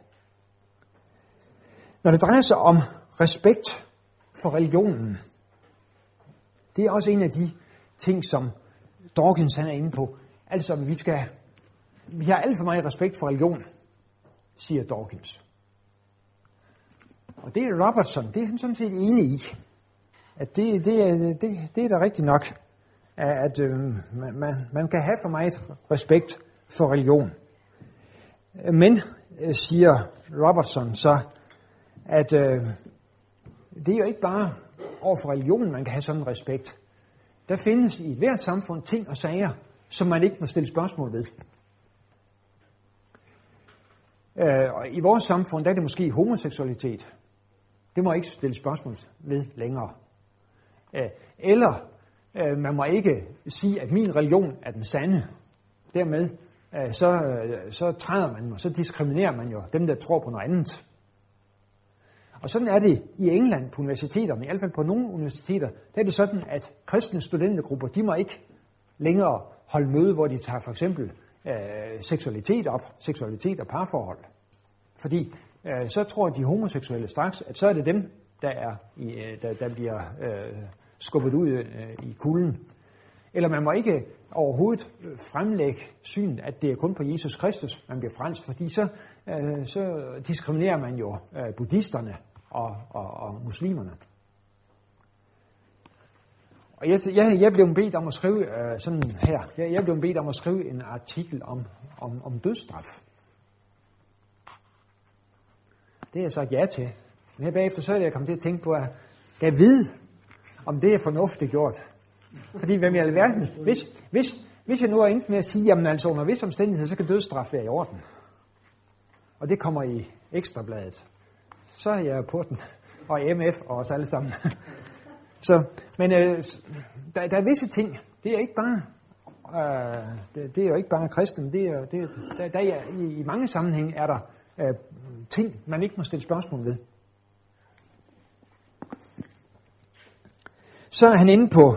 Når det drejer sig om respekt for religionen, det er også en af de ting, som Dawkins han er inde på. Altså, vi skal, vi har alt for meget respekt for religion, siger Dawkins. Og det er Robertson, det er han sådan set enig i. At det, det, det, det er da rigtigt nok, at øh, man, man kan have for meget respekt for religion. Men, øh, siger Robertson så, at øh, det er jo ikke bare over for religionen, man kan have sådan en respekt. Der findes i hvert samfund ting og sager, som man ikke må stille spørgsmål ved. Øh, og I vores samfund, der er det måske homoseksualitet. Det må ikke stille spørgsmål ved længere. Øh, eller øh, man må ikke sige, at min religion er den sande. Dermed øh, så, så træder man, og så diskriminerer man jo dem, der tror på noget andet. Og sådan er det i England på universiteterne, i hvert fald på nogle universiteter, der er det sådan, at kristne studentergrupper, de må ikke længere holde møde, hvor de tager for eksempel øh, seksualitet op, seksualitet og parforhold. Fordi øh, så tror de homoseksuelle straks, at så er det dem, der, er i, øh, der, der bliver øh, skubbet ud øh, i kulden. Eller man må ikke overhovedet fremlægge synet, at det er kun på Jesus Kristus, man bliver frelst, fordi så, øh, så diskriminerer man jo øh, buddhisterne og, og, og muslimerne. Og jeg, jeg, jeg blev bedt om at skrive øh, sådan her, jeg, jeg blev bedt om at skrive en artikel om, om, om dødsstraf. Det har jeg sagt ja til. Men her bagefter så er det, jeg kommet til at tænke på, at jeg ved, om det er fornuftigt gjort. Fordi hvem i alverden, hvis, hvis, hvis jeg nu er endt med at sige, jamen altså under vis omstændighed, så kan dødsstraf være i orden. Og det kommer i ekstrabladet. Så er jeg på den. Og MF og os alle sammen. Så, men øh, der, der er visse ting. Det er ikke bare øh, det, det er jo ikke bare kristen. Det er, det, der, der er, i, I mange sammenhænge er der øh, ting, man ikke må stille spørgsmål ved. Så er han inde på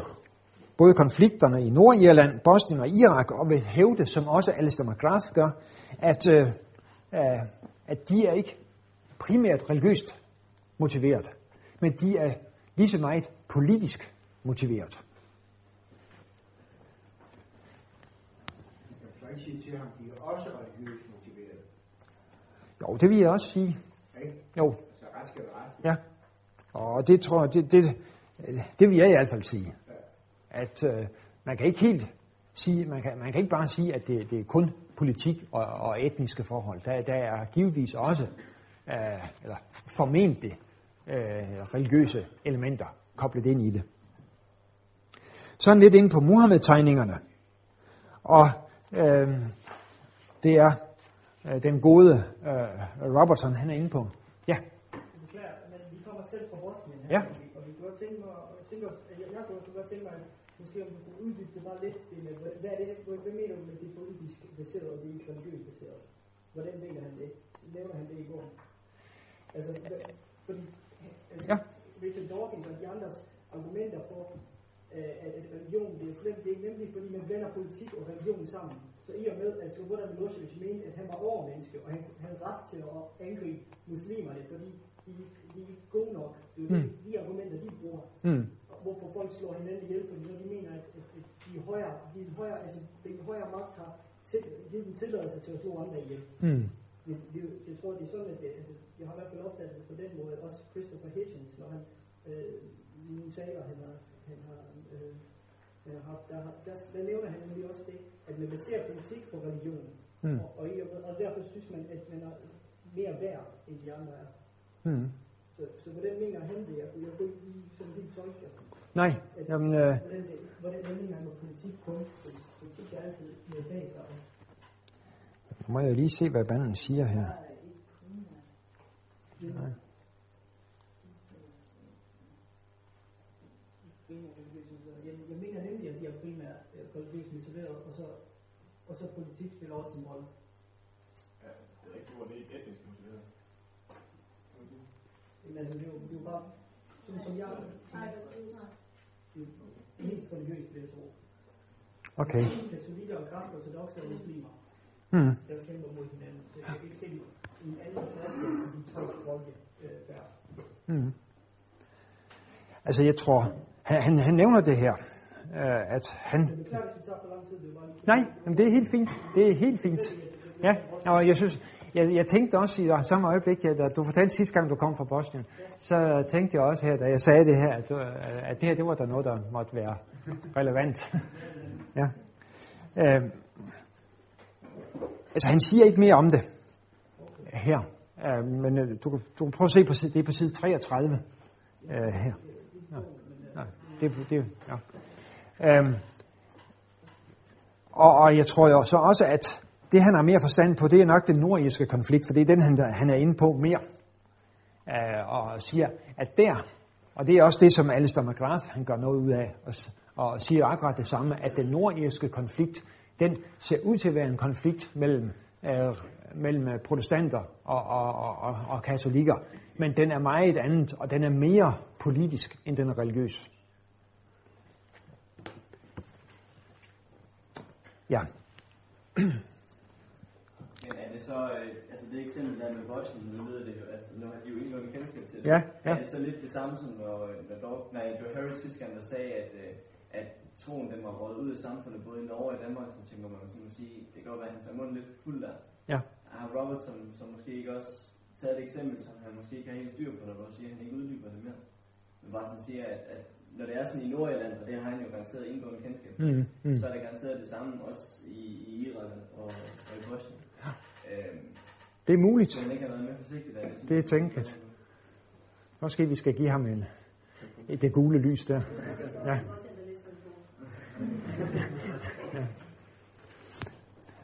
både konflikterne i Nordirland, Bosnien og Irak, og vil hævde, som også Alistair McGrath gør, at, øh, øh, at de er ikke primært religiøst motiveret, men de er lige så meget politisk motiveret. Jeg kan ikke sige til ham, de er også religiøst motiveret. Jo, det vil jeg også sige. Ikke? Jo, Så ret skal være ret. ja. Og det tror jeg, det, det, det vil jeg i hvert fald sige. At øh, man kan ikke helt sige, man kan, man kan ikke bare sige, at det, det er kun politik og, og etniske forhold. Der, der er givetvis også, øh, eller formentlig, øh, religiøse elementer koblet ind i det. Sådan lidt ind på Muhammed-tegningerne. Og øh, det er øh, den gode øh, Robertson, han er inde på. Ja, Beklager, men vi kommer selv fra Bosnien Ja. Godt tænke, mig, tænke os, at jeg, jeg kunne også godt tænke mig, at måske om du kunne uddybe det bare lidt, det med, hvad- er det, hvad, mener du med det politisk baseret og det ikke religiøst baseret? Hvordan mener han det? Nævner han det i går? Altså, fordi altså, Ja. Richard Dawkins og de andres argumenter for, øh, at, religion det er slemt, det er nemlig fordi man blander politik og religion sammen. Så i og med, at Slobodan Milosevic mente, at han var overmenneske, og han havde ret til at angribe muslimerne, fordi de, de er gode nok. Det er Mm. de argumenter, de bruger. mm, Og Hvorfor folk slår hinanden ihjel, fordi når de mener, at, at, at de er højere, de er højere, altså den højere magt har til- give dem tilladelse til at slå andre ihjel. Mm. Det, det, jeg tror, det er sådan, at det, altså, jeg har i hvert fald opfattet det på den måde, også Christopher Hitchens, når han øh, i nogle taler, han har, han har, øh, haft, der, der, der, nævner han nemlig også det, at man baserer politik på religion. Mm. Og, og, og, derfor synes man, at man er mere værd, end de andre er. Mm. Så, så hvordan mener han det? Jeg, kunne ikke lige sådan helt tolke det. Nej, jamen, øh, Hvordan, det, hvordan, hvordan mener han med politik kun? Politik er altid med bag sig. må jeg lige se, hvad banden siger her. Nej. Jeg, jeg mener nemlig, at de er primært øh, religiøst motiveret, og så, og så også en rolle. Ja, det er ikke, hvor det er etnisk motiveret. Men altså, det er jo, det er jo bare, sådan som jeg, Nej, det er jo det er mest religiøst, vil jeg tro. Okay. Katolikker og græsk-ortodoxe og muslimer, Mm. der kæmper mod hinanden. Så jeg kan ikke se en anden forskel, som de tre folke øh, bærer. Mm. Altså, jeg tror, han, han, han nævner det her, øh, at han... Nej, men det er helt fint. Det er helt fint. Ja, og jeg synes, jeg, jeg tænkte også i det samme øjeblik, at da du fortalte sidste gang, du kom fra Bosnien, så tænkte jeg også her, da jeg sagde det her, at, at det her, det var der noget, der måtte være relevant. ja. Øh, altså, han siger ikke mere om det her, øh, men øh, du, kan- du kan prøve at se på side, det er på side 33 øh, her. Ja. Nej, det, det, ja. Øhm, og, og jeg tror jo så også, at det han har mere forstand på, det er nok den nordirske konflikt, for det er den, han, han er inde på mere. Øh, og siger, at der, og det er også det, som Alistair McGrath han gør noget ud af, og, og siger akkurat det samme, at den nordirske konflikt, den ser ud til at være en konflikt mellem, øh, mellem øh, protestanter og, og, og, og, og katolikker, men den er meget andet, og den er mere politisk, end den er religiøs. Ja. Men er det så, øh, altså det eksempel der med Bosnien, nu ved det jo, at nu har de jo ikke noget kendskab til det. Ja, ja. Er det så lidt det samme som, når, når Dorf, nej, var Harry sidste gang, der sagde, at, øh, at troen den var røget ud af samfundet, både i Norge og i Danmark, så tænker man sådan at sige, det kan godt være, at han tager munden lidt fuld der. Ja. Har Robertson så måske ikke også taget et eksempel, som han måske ikke har helt styr på, når du siger, at han ikke uddyber det mere? Men bare sådan siger, at, at når det er sådan i Nordjylland, og det har han jo garanteret indgående kendskab til, Mm, mm. så er det garanteret det samme også i, i Irak og, og i Bosnien. Øhm, Det er muligt. man ikke har været mere forsigtig der. Det er tænkeligt. Måske vi skal give ham en, et, det gule lys der. Ja. Ja.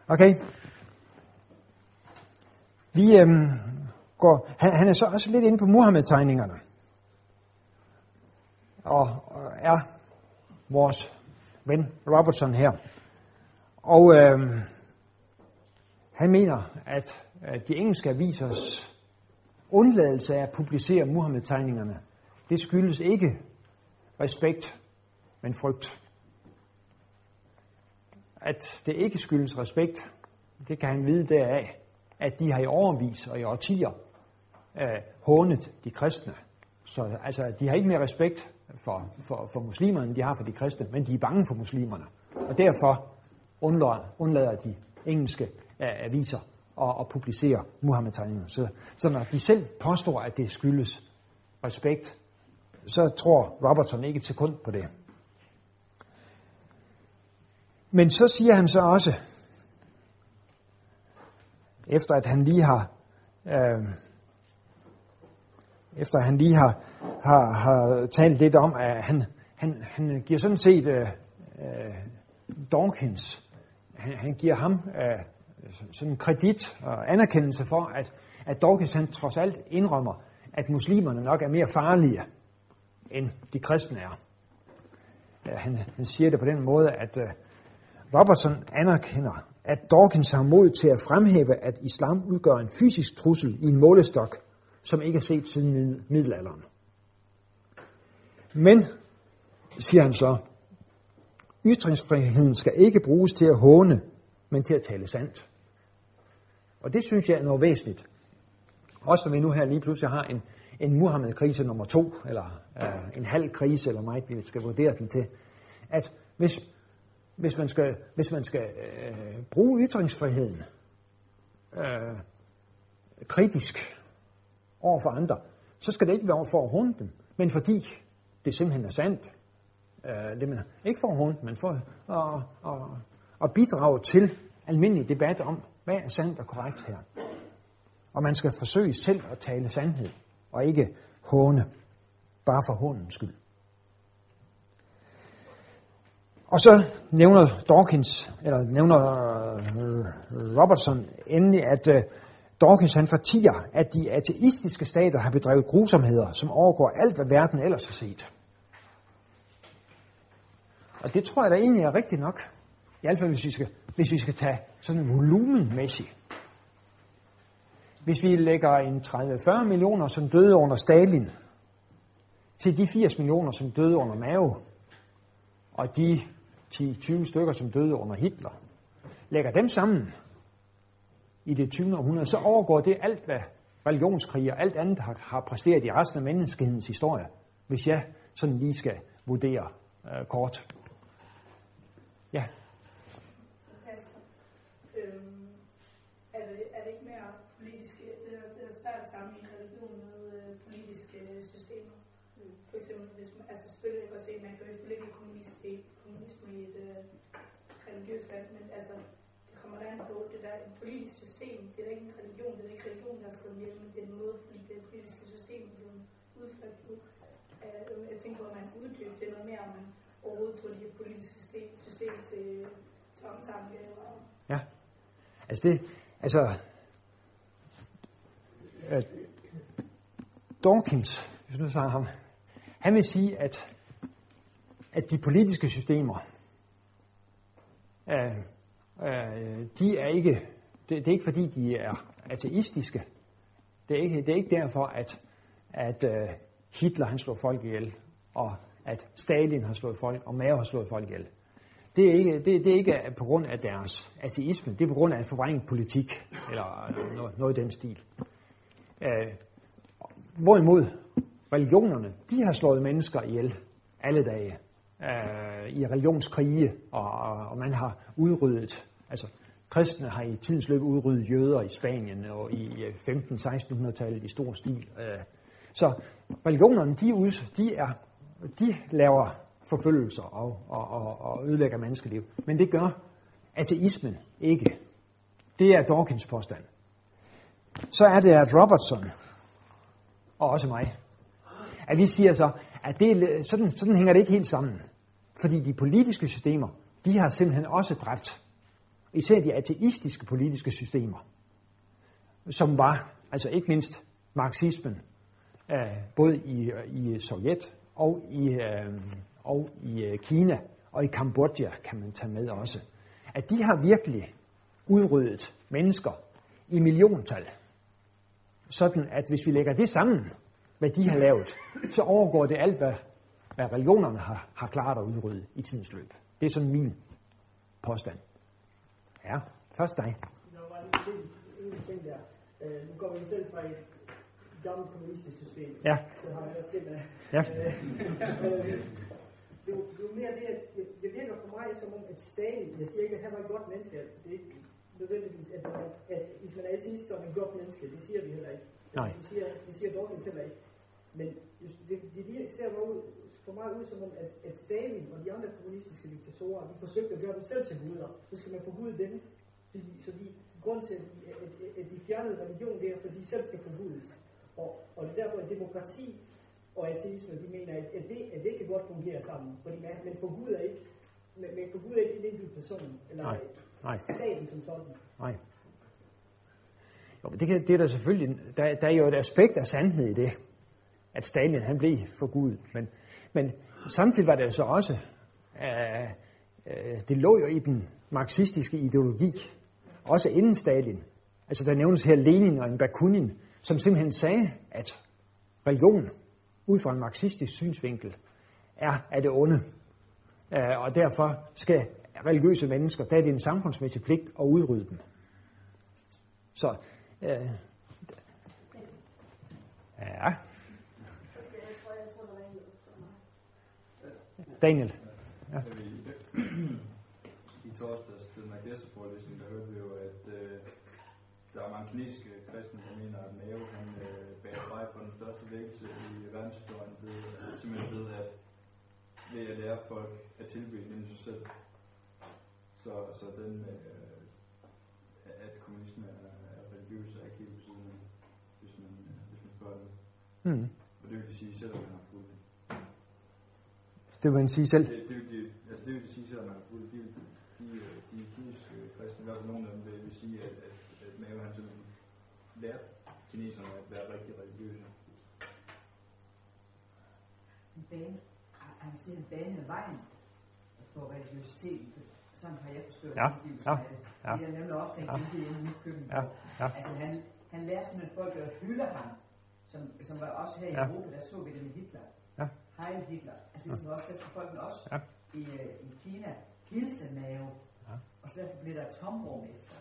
Okay. Vi øhm, går, han, han er så også lidt inde på Muhammed-tegningerne. Og, øh, er vores ven Robertson her. Og øh, han mener, at, at de engelske avisers undladelse af at publicere Muhammed-tegningerne, det skyldes ikke respekt, men frygt. At det ikke skyldes respekt, det kan han vide deraf, at de har i overvis og i årtier øh, hånet de kristne. Så altså, de har ikke mere respekt for, for, for muslimerne, end de har for de kristne, men de er bange for muslimerne. Og derfor undlader, undlader de engelske uh, aviser at, at publicere Muhammed-tegninger. Så, så når de selv påstår, at det skyldes respekt, så tror Robertson ikke et sekund på det. Men så siger han så også, efter at han lige har, øh, efter han lige har, har, har talt lidt om, at han, han, han giver sådan set øh, øh, Dawkins, han, han giver ham øh, sådan kredit og anerkendelse for, at, at Dawkins han trods alt indrømmer, at muslimerne nok er mere farlige, end de kristne er. Øh, Han, han siger det på den måde, at øh, Robertson anerkender, at Dawkins har mod til at fremhæve, at islam udgør en fysisk trussel i en målestok, som ikke er set siden middelalderen. Men, siger han så, ytringsfriheden skal ikke bruges til at håne, men til at tale sandt. Og det synes jeg er noget væsentligt. Også når vi nu her lige pludselig har en, en Muhammed-krise nummer to, eller øh, en halv krise, eller meget vi skal vurdere den til. At hvis, hvis man skal, hvis man skal øh, bruge ytringsfriheden øh, kritisk over for andre, så skal det ikke være for at hunde dem, men fordi det simpelthen er sandt. Øh, det man ikke for at hunde, men for at, at, at bidrage til almindelig debat om, hvad er sandt og korrekt her. Og man skal forsøge selv at tale sandhed, og ikke håne, bare for håndens skyld. Og så nævner Dawkins, eller nævner øh, Robertson endelig, at øh, Dawkins han fortiger, at de ateistiske stater har bedrevet grusomheder, som overgår alt, hvad verden ellers har set. Og det tror jeg da egentlig er rigtigt nok. I hvert fald, hvis vi skal, hvis vi skal tage sådan volumenmæssigt. Hvis vi lægger en 30-40 millioner, som døde under Stalin, til de 80 millioner, som døde under Mao, og de 10-20 stykker, som døde under Hitler, lægger dem sammen i det 20. århundrede, så overgår det alt, hvad religionskrig og alt andet har, har præsteret i resten af menneskehedens historie, hvis jeg sådan lige skal vurdere øh, kort. Ja. Øhm, er, det, er det ikke mere politisk, øh, det er, det er svært at sammenligne religion med øh, politiske øh, systemer? Øh, for eksempel, hvis man, altså selvfølgelig kan se, at man kan jo ikke kommunisme, kommunisme i et øh, religiøst vers, men altså, det kommer an på, det der et politisk system, det er da ikke en religion, det er ikke religion, der er skrevet ihjel, men det er en måde, fordi det politiske system er blevet udført på. Øh, jeg tænker at man uddyber det noget mere, om man overhovedet tog det politiske system, system til, til omtanke, eller Ja. Altså det, altså, øh, Dawkins, hvis nu snakker ham, han vil sige, at, at de politiske systemer, øh, øh, de er ikke, det, det er ikke fordi, de er ateistiske. Det er ikke, det er ikke derfor, at, at øh, Hitler han slog folk ihjel, og at Stalin har slået folk, og Mao har slået folk ihjel. Det er, ikke, det, det er ikke på grund af deres ateisme, det er på grund af en forvrænget politik, eller noget, noget i den stil. Øh, hvorimod religionerne, de har slået mennesker ihjel alle dage øh, i religionskrige, og, og man har udryddet, altså kristne har i tidens løb udryddet jøder i Spanien og i øh, 15-1600-tallet i stor stil. Øh. Så religionerne, de, ud, de, er, de laver forfølgelser og, og, og, og ødelægger menneskeliv. Men det gør ateismen ikke. Det er Dawkins påstand. Så er det, at Robertson, og også mig, at vi siger så, at det, sådan, sådan hænger det ikke helt sammen. Fordi de politiske systemer, de har simpelthen også dræbt. Især de ateistiske politiske systemer, som var, altså ikke mindst marxismen, øh, både i, øh, i Sovjet og i, øh, og i øh, Kina og i Kambodja kan man tage med også, at de har virkelig udryddet mennesker i milliontal. Sådan at hvis vi lægger det sammen, hvad de har lavet, så overgår det alt, hvad, hvad religionerne har, har klaret at udrydde i tidens løb. Det er sådan min påstand. Ja, først dig. Der var en, en ting der. Øh, nu går vi selv fra et gammelt kommunistisk system. Ja. Så har jeg også det med. Ja. Øh, det, det er mere det, at det, det virker for mig som om, at Stalin, jeg siger ikke, at han var et godt menneske, det er ikke nødvendigvis, at, at, at hvis man er ateist, man et godt menneske, det siger vi heller ikke. Nej. Det siger, det siger Dawkins heller ikke. Men det, det virker, ser mig ud, for mig ud som om, at, at Stalin og de andre kommunistiske diktatorer, de forsøgte at gøre dem selv til guder. Så skal man forgude dem. Fordi, så de, grund til, at, at, at, at de fjernede religion, det er, fordi de selv skal forgudes. Og, og det er derfor, at demokrati og ateisme, de mener, at, at, det, at det kan godt fungere sammen. Fordi man, man forguder ikke, man, man forguder ikke en enkelt person, eller Nej. Nej. staten som sådan. Nej. Jo, men det, kan, det er der selvfølgelig, der, der er jo et aspekt af sandhed i det, at Stalin han blev for Gud. Men, men samtidig var det jo så også, øh, øh, det lå jo i den marxistiske ideologi, også inden Stalin. Altså der nævnes her Lenin og en Bakunin, som simpelthen sagde, at religion, ud fra en marxistisk synsvinkel, er af det onde. Øh, og derfor skal religiøse mennesker, der er det en samfundsmæssig pligt at udrydde dem. Så, øh, ja, Jeg tror, jeg tror, der var en, der mig. Daniel. torsdags til den her gæsteforelæsning, der hørte vi jo, at øh, der er mange kinesiske kristne, der mener, at Mao han øh, bærer vej for den største vækkelse i verdenshistorien, ved, simpelthen ved at, ved at lære folk at tilbyde inden sig selv. Så, så den, øh, at kommunisme er, er religiøs, er ikke helt på siden af, hvis man, øh, hvis man spørger det. Mm. Og det vil de sige, selvom man det. Det vil man sige selv. Det, det, vil de, altså det vil de sige, man har fulgt det. De, de, de, de kinesiske kristne, i hvert fald nogle af dem, vil, vil sige, at, at, at Mao han simpelthen lærte kineserne at være rigtig religiøse. en bane, han siger en bane af vejen for religiøsiteten. Sådan har jeg forstået Ja, ja, det. ja. Det er nemlig opringt Ja. ja. det hjemme i mit køkken. Ja, ja. Altså han, han lærer simpelthen folk at hylde ham, som, som var også her i Ja. Europa, der så vi det med Hitler. Ja. Heil Hitler. Altså ligesom også, der skulle folkene også Ja. i, øh, i Kina hilse Mao. Ja. Og så blev der et tomrum efter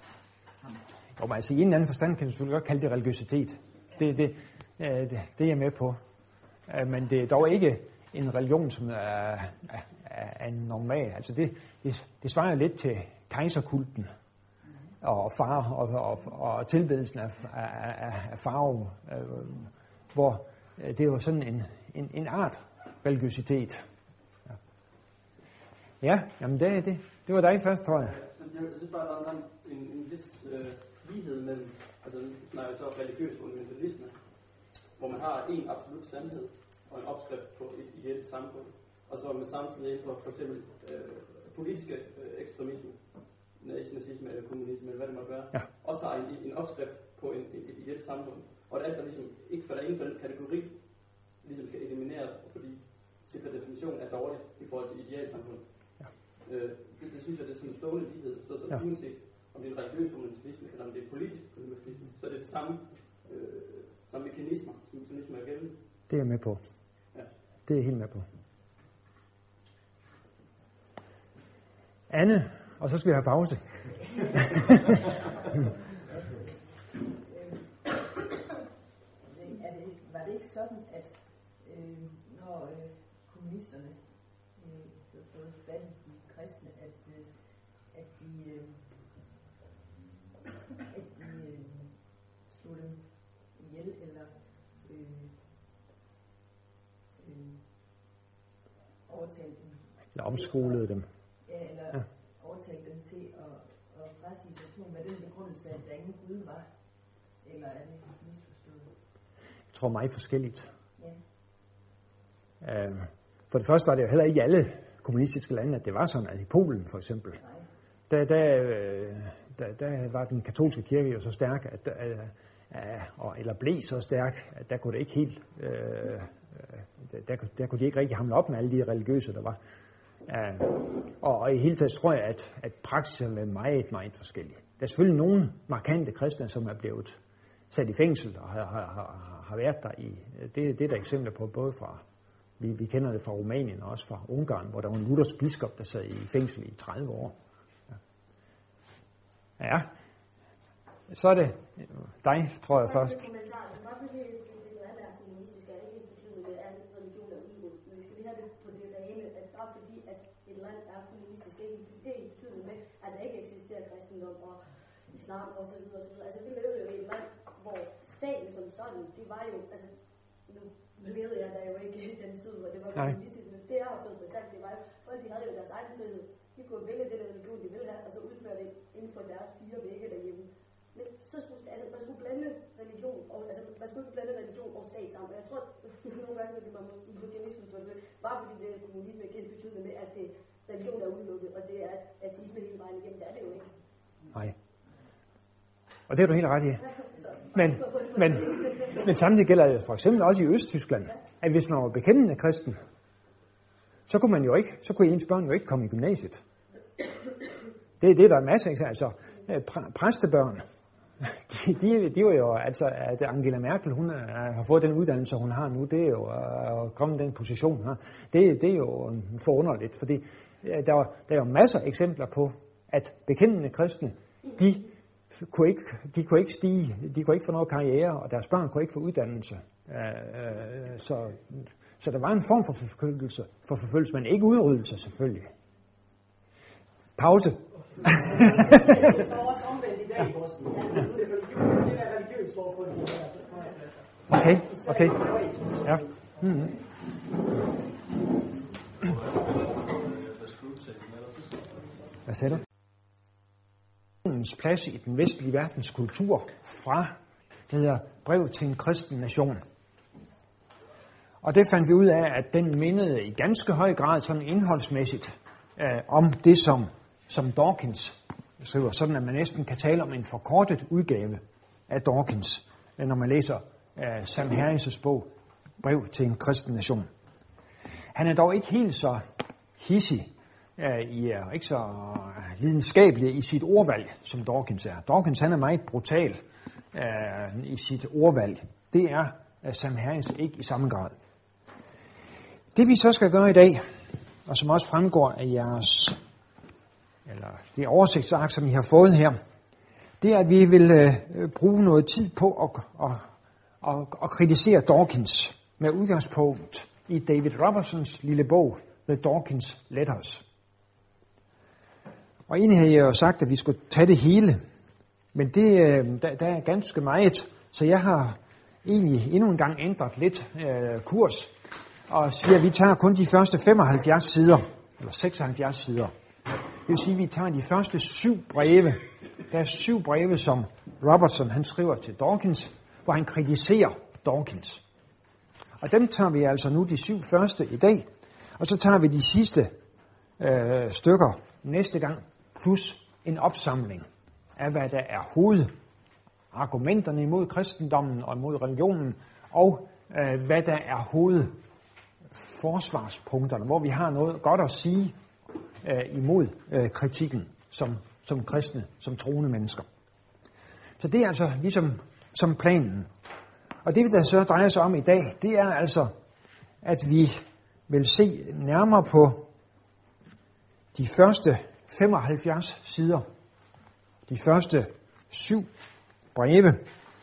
ham. Jo, men altså i en eller anden forstand kan du selvfølgelig godt kalde det religiøsitet. Det, det, øh, det, det er jeg med på. Øh, Men det er dog ikke en religion, som er, er, er, normal. Altså det, det, det svarer lidt til kejserkulten og far og, og, og tilbedelsen af, af, af, af farve, øh, hvor øh, det er jo sådan en, en, en art religiøsitet. Ja, ja jamen det, det, det var dig først, tror jeg. Jeg synes bare, der er en, en, vis øh, lighed mellem, altså nu snakker så religiøs fundamentalisme, hvor man har en absolut sandhed og en opskrift på et ideelt samfund, og så med samtidig inden for for eksempel øh, politiske øh, ekstremisme, nazisme eller kommunisme, eller hvad det måtte være, Ja. også har en, en opskrift på en, et, et ideelt samfund, og at alt, der ligesom ikke falder inden for den kategori, ligesom skal elimineres, fordi det per definition er dårligt i forhold til ideelt samfund. Øh, det, det, synes jeg, det er sådan en stående lighed. Så, så Ja. ja. uanset om det er en religiøs fundamentalisme, eller om det er politisk fundamentalisme, så er det det samme, øh, samme mekanismer, som mekanismer er gældende. Det er jeg med på. Ja. Det er jeg helt med på. Anne, og så skal vi have pause. Er det, var det ikke sådan, at øh, når øh, kommunisterne øh, havde fået fat i de kristne, at, øh, at de, øh, at de øh, slog dem ihjel, eller øh, øh, overtalte dem, Eller omskolede dem. ja, eller Ja. overtalte dem til at, at frasige sig sådan med den begrundelse, at der ingen Gud var, eller er det misforstået? Jeg tror meget forskelligt. Ja. Øh, for det første var det jo heller ikke i alle kommunistiske lande, at det var sådan, at i Polen for eksempel, der, der, øh, der, der var den katolske kirke jo så stærk, at, øh, øh, og- eller blev så stærk, at der kunne det ikke helt, øh, øh, der, der kunne de ikke rigtig hamle op med alle de religiøse, der var. Øh, og, og i hele taget tror jeg, at, at praksiserne er meget, meget forskellig. Der er selvfølgelig nogle markante kristne, som er blevet sat i fængsel og har, har, har, har været der i. Det, det er der eksempler på, både fra, vi, vi kender det fra Rumænien og også fra Ungarn, hvor der var en luthersk biskop, der sad i fængsel i 30 år. Ja. ja. Så er det dig, tror jeg først. det vi skal det på det at fordi, at et land er med, at der ikke eksisterer kristendom og islam og så videre. Og så videre. Altså, vi levede jo i et land, hvor staten som sådan, det var jo, altså, nu levede jeg der jo ikke i den tid, hvor det var kommunistisk, men det jeg har fået fortalt, det var jo, folk de havde jo deres egen frihed. De kunne vælge det der religion, de ville have, og så udføre det inden for deres fire vægge derhjemme. Men så skulle, altså, man skulle blande religion, og, altså, man skulle ikke blande religion og stat sammen. Jeg tror, nogle gange, at man måske, misforstået det, bare fordi det er kommunisme ikke er betydende med, at det, religion er udelukket, og det er ateisme hele vejen igennem. Det er det jo ikke. Nej. Og det er du helt ret i. Men, men, men samtidig gælder det for eksempel også i Østtyskland, at hvis man var bekendende kristen, så kunne man jo ikke, så kunne ens børn jo ikke komme i gymnasiet. Det, er det der er masser af. altså øh, præ, præstebørn, de, de, de var jo, altså at Angela Merkel, hun er, har fået den uddannelse, hun har nu, det er jo øh, at komme i den position, her. Det, det er jo forunderligt, fordi der, var- der er jo masser af eksempler på, at bekendende kristne, de kunne ikke, de kunne ikke stige, de kunne ikke få noget karriere, og deres børn kunne ikke få uddannelse. Øh, øh, så, så der var en form for forfølgelse, for forfølgelse, men ikke udryddelse selvfølgelig. Pause. Det er så også omvendt i dag i er religiøst på. Okay, okay. Ja. Mm-hmm. Hvad sagde du? Kristendommens plads i den vestlige verdens kultur fra, det hedder brev til en kristen nation. Og det fandt vi ud af, at den mindede i ganske høj grad sådan indholdsmæssigt øh, om det, som, som Dawkins skriver, sådan at man næsten kan tale om en forkortet udgave af Dawkins, øh, når man læser øh, Sam Harris' bog, Brev til en kristen nation. Han er dog ikke helt så hissig, i, er ikke så øh, lidenskabelige lidenskabelig i sit ordvalg, som Dawkins er. Dawkins han er meget brutal øh, i sit ordvalg. Det er øh, Sam Harris ikke i samme grad. Det vi så skal gøre i dag, og som også fremgår af jeres, eller det oversigtsark, som I har fået her, det er, at vi vil øh, bruge noget tid på at, at, at, at kritisere Dawkins med udgangspunkt i David Robertsons lille bog, The Dawkins Letters. Og egentlig havde jeg jo sagt, at vi skulle tage det hele, men det, øh, der, der er ganske meget, så jeg har egentlig endnu en gang ændret lidt øh, kurs, og siger, at vi tager kun de første 75 sider, eller 76 sider. Det vil sige, at vi tager de første syv breve. Der er syv breve, som Robertson han skriver til Dawkins, hvor han kritiserer Dawkins. Og dem tager vi altså nu de syv første i dag, og så tager vi de sidste øh, stykker næste gang, plus en opsamling af, hvad der er hovedargumenterne imod kristendommen og imod religionen, og øh, hvad der er hovedforsvarspunkterne, hvor vi har noget godt at sige øh, imod øh, kritikken som, som kristne, som troende mennesker. Så det er altså ligesom som planen. Og det, der så drejer sig om i dag, det er altså, at vi vil se nærmere på de første 75 sider, de første syv breve,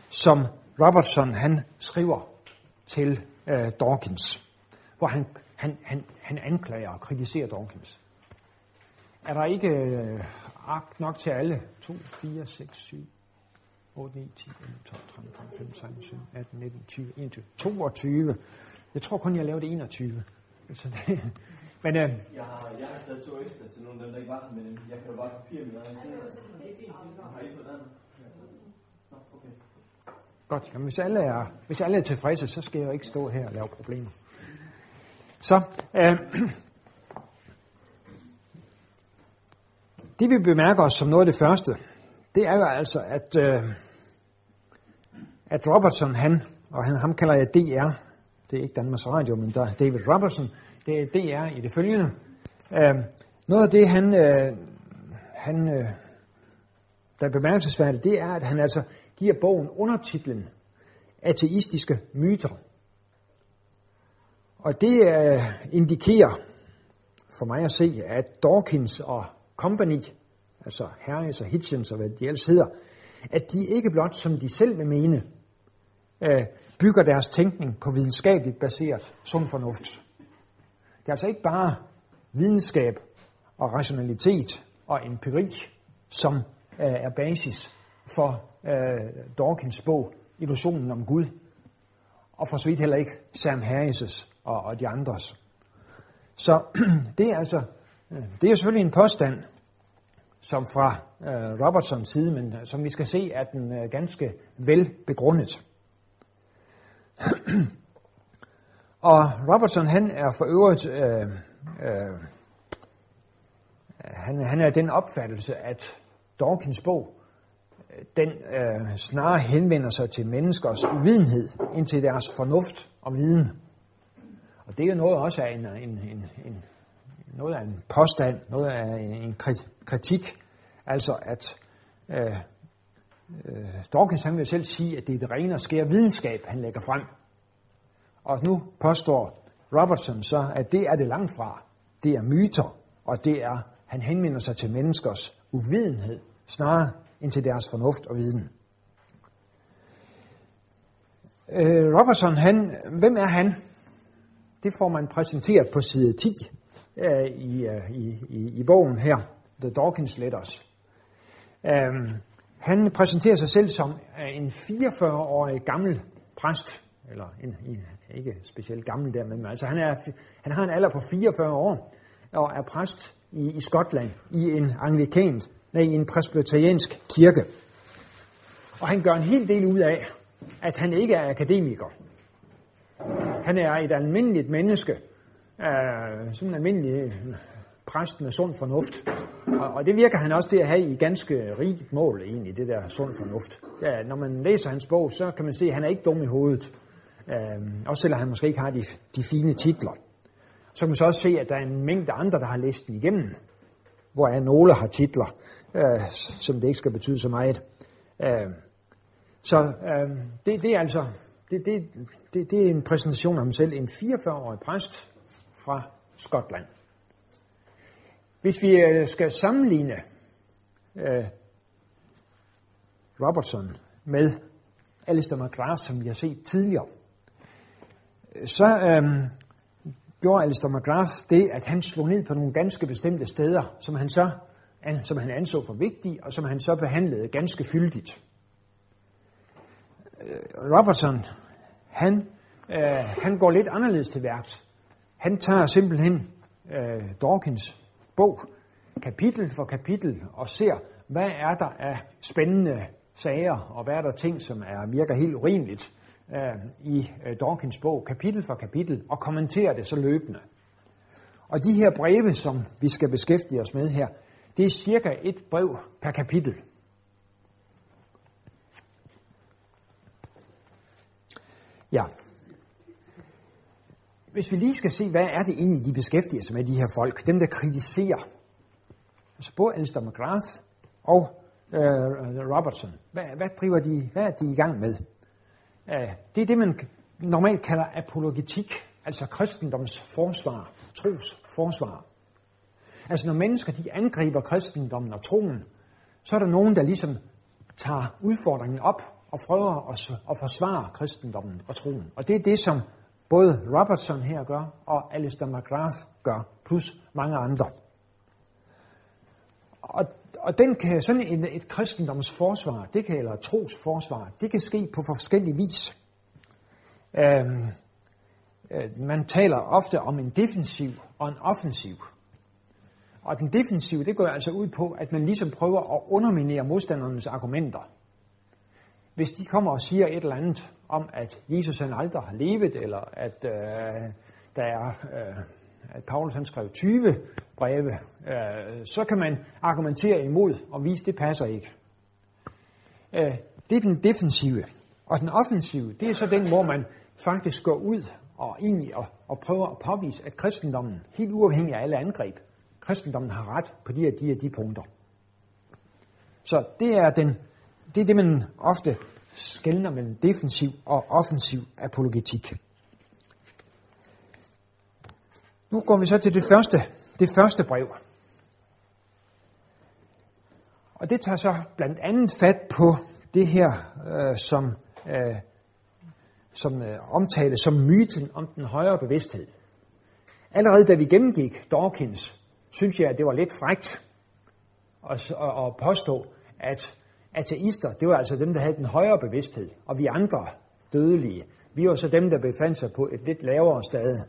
som Robertson han skriver til øh, Dawkins, hvor han, han, han, han anklager og kritiserer Dawkins. Er der ikke øh, ark nok til alle? 2, 4, 6, 7, 8, 9, 10, 11, 12, 13, 14, 15, 16, 17, 18, 19, 20, 21, 22. Jeg tror kun, jeg lavede 21. Så det, men øh, Jeg har, jeg har taget to ekstra til nogle af dem, der ikke var her, men jeg kan jo bare kopiere min egen side. Har I fået okay. godt, jamen, hvis, alle er, hvis alle er tilfredse, så skal jeg jo ikke stå her og lave problemer. Så, øh, det vi bemærker os som noget af det første, det er jo altså, at, øh, at Robertson, han, og han, ham kalder jeg DR, det er ikke Danmarks Radio, men der er David Robertson, det det er i det følgende. Øh, noget af det, han, øh, han øh, der er bemærkelsesværdigt, det er, at han altså giver bogen undertitlen Ateistiske myter. Og det øh, indikerer for mig at se, at Dawkins og Company, altså Harris og Hitchens og hvad de ellers hedder, at de ikke blot, som de selv vil mene, øh, bygger deres tænkning på videnskabeligt baseret sund fornuft. Det er altså ikke bare videnskab og rationalitet og empiri, som øh, er basis for øh, Dawkins bog Illusionen om Gud, og for så vidt heller ikke Sam Harris' og, og de andres. Så det er altså, øh, det er selvfølgelig en påstand, som fra øh, Robertsons side, men øh, som vi skal se, er den øh, ganske vel begrundet. og Robertson, han er for øvrigt, øh, øh, øh han, han er den opfattelse, at Dawkins bog, øh, den øh, snarere henvender sig til menneskers uvidenhed, end til deres fornuft og viden. Og det er jo noget også af en, en, en, en, noget af en påstand, noget af en, en kritik, altså at øh, øh, Dawkins han vil selv sige, at det er det rene og skære videnskab, han lægger frem. Og nu påstår Robertson så, at det er det langt fra. Det er myter, og det er, han henvender sig til menneskers uvidenhed, snarere end til deres fornuft og viden. Øh, Robertson, han, hvem er han? Det får man præsenteret på side 10 øh, i, øh, i, i, i bogen her. The Dawkins Letters. Øh, han præsenterer sig selv som øh, en 44-årig gammel præst, eller en, en, ikke specielt gammel der, men altså han, er, han har en alder på 44 år, og er præst i, i Skotland, i en anglikansk, nej, i en presbyteriansk kirke. Og han gør en hel del ud af, at han ikke er akademiker. Han er et almindeligt menneske, øh, sådan en almindelig øh, præst med sund fornuft. Og, og det virker han også til at have i ganske rigt mål egentlig, det der sund fornuft. Ja, når man læser hans bog, så kan man se, at han er ikke dum i hovedet. Øh, også selvom han måske ikke har de, de fine titler. Så kan man så også se, at der er en mængde andre, der har læst den igennem, hvor nogle har titler, øh, som det ikke skal betyde så meget. Øh, så øh, det, det er altså det, det, det, det er en præsentation af ham selv, en 44-årig præst fra Skotland. Hvis vi øh, skal sammenligne øh, Robertson med Alistair McGrath, som vi har set tidligere, så øhm, gjorde Alistair McGrath det, at han slog ned på nogle ganske bestemte steder, som han så som han anså for vigtige, og som han så behandlede ganske fyldigt. Øh, Robertson, han, øh, han går lidt anderledes til værks. Han tager simpelthen øh, Dawkins bog, kapitel for kapitel, og ser, hvad er der af spændende sager, og hvad er der ting, som er, virker helt urimeligt øh, i øh, Dawkins bog, kapitel for kapitel, og kommenterer det så løbende. Og de her breve, som vi skal beskæftige os med her, det er cirka et brev per kapitel. Ja. Hvis vi lige skal se, hvad er det egentlig, de beskæftiger sig med, de her folk, dem der kritiserer, altså både Alistair McGrath og øh, Robertson, hvad, hvad driver de, hvad er de i gang med? Det er det, man normalt kalder apologetik, altså kristendoms forsvar, tros forsvar. Altså når mennesker de angriber kristendommen og troen, så er der nogen, der ligesom tager udfordringen op og prøver at, at forsvare kristendommen og troen. Og det er det, som både Robertson her gør, og Alistair McGrath gør, plus mange andre. Og, og den kan, sådan en, et kristendoms forsvar, det kan, eller tros forsvar, det kan ske på forskellige vis. Øhm, øh, man taler ofte om en defensiv og en offensiv. Og den defensive, det går altså ud på, at man ligesom prøver at underminere modstandernes argumenter. Hvis de kommer og siger et eller andet om, at Jesus han aldrig har levet, eller at øh, der er, øh, at Paulus han skrev 20 breve, øh, så kan man argumentere imod og vise, at det passer ikke. Øh, det er den defensive. Og den offensive, det er så den, hvor man faktisk går ud og egentlig og, og prøver at påvise, at kristendommen, helt uafhængig af alle angreb, kristendommen har ret på de her, de her de punkter. Så det er, den, det er det, man ofte skældner mellem defensiv og offensiv apologetik. Nu går vi så til det første, det første brev. Og det tager så blandt andet fat på det her, øh, som, øh, som øh, omtales som myten om den højere bevidsthed. Allerede da vi gennemgik Dawkins synes jeg, at det var lidt frægt at, at påstå, at ateister, det var altså dem, der havde den højere bevidsthed, og vi andre dødelige, vi var så dem, der befandt sig på et lidt lavere stade.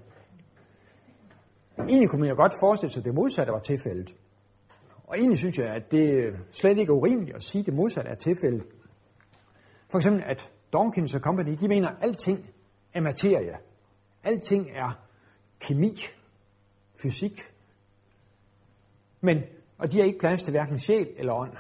Egentlig kunne man jo godt forestille sig, at det modsatte var tilfældet. Og egentlig synes jeg, at det slet ikke er urimeligt at sige, at det modsatte er tilfældet. For eksempel, at Dawkins og Company, de mener, at alting er materie. Alting er kemi, fysik, men, og de har ikke plads til hverken sjæl eller ånd.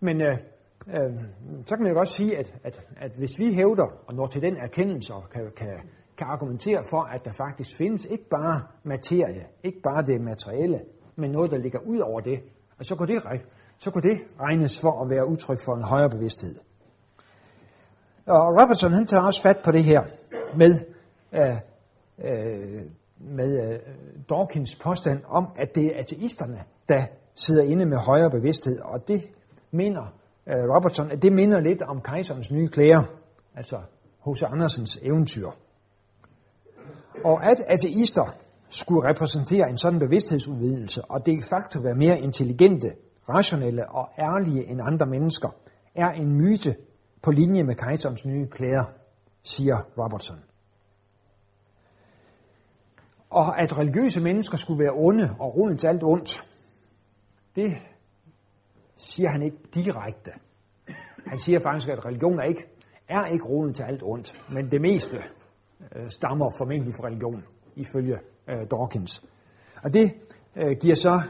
Men øh, øh, så kan man jo godt sige, at, at, at hvis vi hævder og når til den erkendelse og kan, kan, kan argumentere for, at der faktisk findes ikke bare materie, ikke bare det materielle, men noget, der ligger ud over det, og så kunne det, så kunne det regnes for at være udtryk for en højere bevidsthed. Og Robertson han tager også fat på det her med øh, øh, med øh, Dawkins påstand om, at det er ateisterne, der sidder inde med højere bevidsthed, og det mener øh, Robertson, at det minder lidt om kejserens nye klæder, altså H.C. Andersens eventyr. Og at ateister skulle repræsentere en sådan bevidsthedsudvidelse og de facto være mere intelligente, rationelle og ærlige end andre mennesker, er en myte på linje med kejserens nye klæder, siger Robertson. Og at religiøse mennesker skulle være onde og roden til alt ondt, det siger han ikke direkte. Han siger faktisk, at religion er ikke, er ikke roden til alt ondt, men det meste øh, stammer formentlig fra religion, ifølge øh, Dawkins. Og det øh, giver så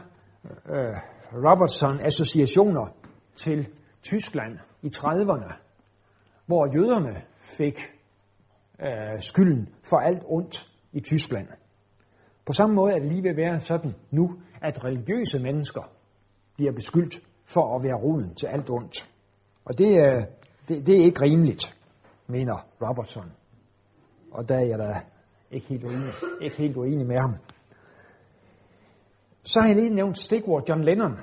øh, Robertson associationer til Tyskland i 30'erne, hvor jøderne fik øh, skylden for alt ondt i Tyskland. På samme måde er det lige ved at være sådan nu, at religiøse mennesker bliver beskyldt for at være roden til alt ondt. Og det, er, det, det er ikke rimeligt, mener Robertson. Og der er jeg da ikke helt uenig, ikke helt uenig med ham. Så har jeg lige nævnt stikord John Lennon.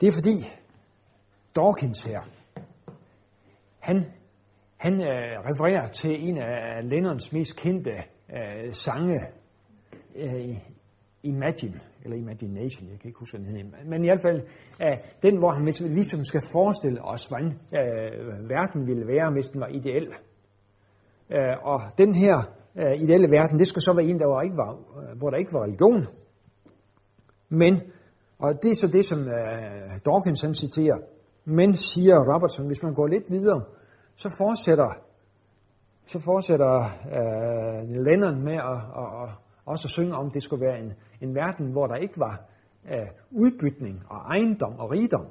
Det er fordi Dawkins her, han, han øh, refererer til en af Lennons mest kendte øh, sange, øh, Imagine, eller Imagination, jeg kan ikke huske, hvad den hedder. Men i hvert fald øh, den, hvor han ligesom skal forestille os, hvordan øh, verden ville være, hvis den var ideel. Øh, og den her øh, ideelle verden, det skal så være en, der var ikke var, hvor der ikke var religion. Men, og det er så det, som øh, Dawkins han citerer, men siger Robertson, hvis man går lidt videre, så fortsætter, så fortsætter øh, Lennon med at, at, at også at synge om, at det skulle være en, en verden, hvor der ikke var øh, udbytning og ejendom og rigdom.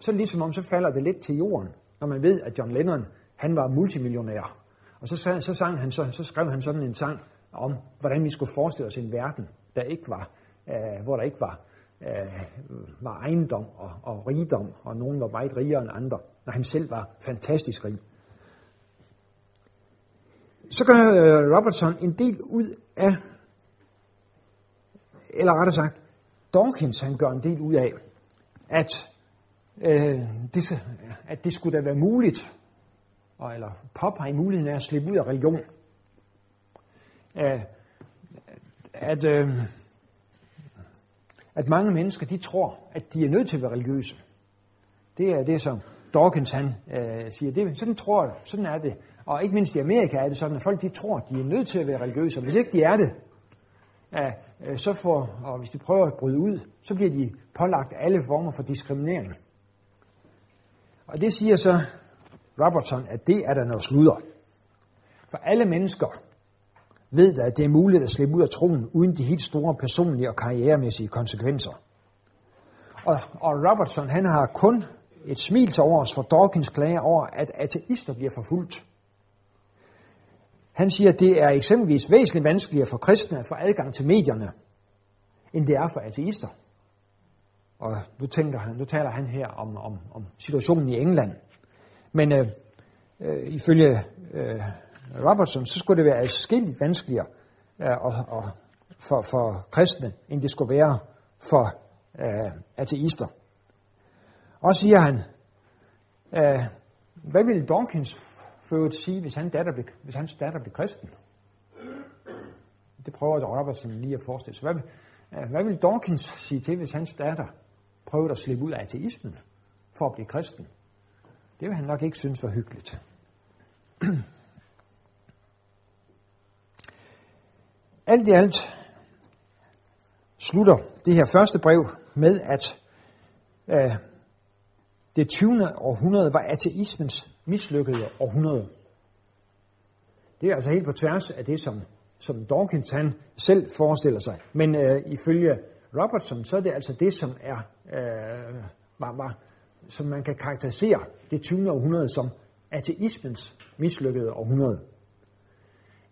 Så ligesom om, så falder det lidt til jorden, når man ved, at John Lennon, han var multimillionær. Og så, så, sang han, så, så skrev han sådan en sang om, hvordan vi skulle forestille os en verden, der ikke var, øh, hvor der ikke var, øh, var ejendom og, og rigdom, og nogen var meget rigere end andre, når han selv var fantastisk rig. Så gør øh, Robertson en del ud af, eller rettere sagt, Dawkins han gør en del ud af, at, øh, det, at det skulle da være muligt og, eller påpege muligheden af at slippe ud af religion. At, øh, at mange mennesker, de tror, at de er nødt til at være religiøse. Det er det, som Dawkins han øh, siger. Det, sådan tror sådan er det. Og ikke mindst i Amerika er det sådan, at folk de tror, at de er nødt til at være religiøse. Og hvis ikke de er det, øh, så får, og hvis de prøver at bryde ud, så bliver de pålagt alle former for diskriminering. Og det siger så Robertson, at det er der noget sludder. For alle mennesker ved at det er muligt at slippe ud af troen uden de helt store personlige og karrieremæssige konsekvenser. Og, og Robertson han har kun et smil til overs for Dawkins klage over, at ateister bliver forfulgt. Han siger, at det er eksempelvis væsentligt vanskeligere for kristne at få adgang til medierne, end det er for ateister. Og nu, tænker han, nu taler han her om, om, om situationen i England. Men øh, øh, ifølge øh, Robertson, så skulle det være adskilligt vanskeligere øh, og, og for, for kristne, end det skulle være for øh, ateister. Og siger han, øh, hvad ville Dawkins for at sige, hvis, han datter blev, hvis hans datter blev kristen? Det prøver Robertson lige at forestille sig. Hvad, øh, hvad ville Dawkins sige til, hvis hans datter prøvede at slippe ud af ateismen for at blive kristen? Det vil han nok ikke synes var hyggeligt. alt i alt slutter det her første brev med, at øh, det 20. århundrede var ateismens mislykkede århundrede. Det er altså helt på tværs af det, som, som Dawkins han selv forestiller sig. Men øh, ifølge Robertson, så er det altså det, som er øh, var, var som man kan karakterisere det 20. århundrede som ateismens mislykkede århundrede.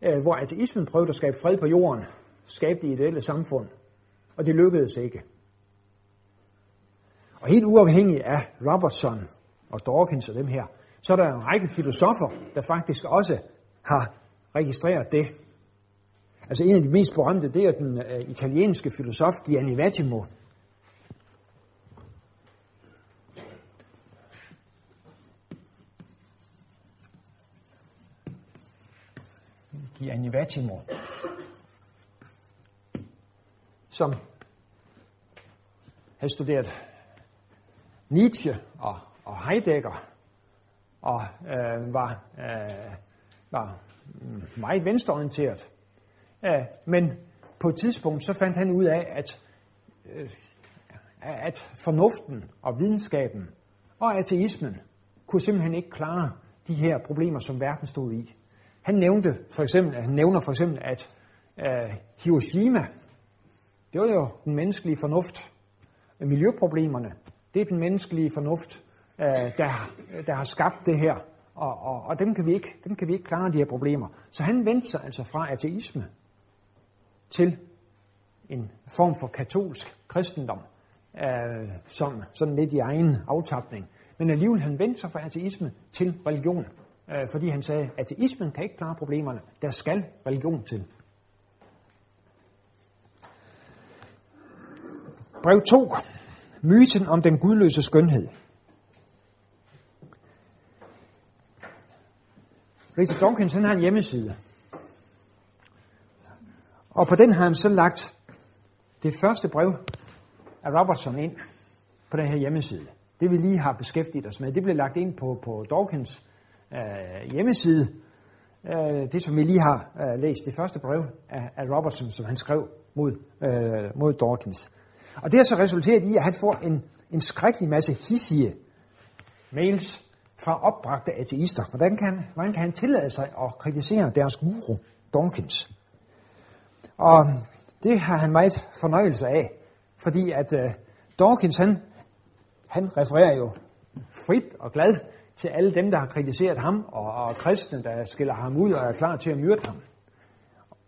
Øh, hvor ateismen prøvede at skabe fred på jorden, skabe det ideelle samfund, og det lykkedes ikke. Og helt uafhængig af Robertson og Dawkins og dem her, så er der en række filosofer, der faktisk også har registreret det. Altså en af de mest berømte, det er den uh, italienske filosof Gianni Vattimo, i Anivatimo, som havde studeret Nietzsche og, og Heidegger, og øh, var, øh, var meget venstreorienteret. Øh, men på et tidspunkt så fandt han ud af, at, øh, at fornuften og videnskaben og ateismen kunne simpelthen ikke klare de her problemer, som verden stod i. Han nævnte for eksempel, han nævner for eksempel, at øh, Hiroshima, det var jo den menneskelige fornuft. Miljøproblemerne, det er den menneskelige fornuft, øh, der, der har skabt det her. Og, og, og dem, kan vi ikke, dem kan vi ikke klare, de her problemer. Så han vendte sig altså fra ateisme til en form for katolsk kristendom, øh, som sådan lidt i egen aftapning. Men alligevel han vendte sig fra ateisme til religion, øh, fordi han sagde, at ateismen kan ikke klare problemerne, der skal religion til. Brev 2. Myten om den gudløse skønhed. Richard Dawkins han har en hjemmeside. Og på den har han så lagt det første brev af Robertson ind på den her hjemmeside. Det vi lige har beskæftiget os med, det blev lagt ind på, på Dawkins øh, hjemmeside. Øh, det som vi lige har øh, læst, det første brev af, af Robertson, som han skrev mod, øh, mod Dawkins. Og det har så resulteret i, at han får en, en skrækkelig masse hissige mails fra opbragte ateister. Hvordan kan, hvordan kan han tillade sig at kritisere deres guru, Dawkins? Og det har han meget fornøjelse af, fordi at øh, Dawkins, han, han refererer jo frit og glad til alle dem, der har kritiseret ham, og, og kristne, der skiller ham ud og er klar til at myrde ham.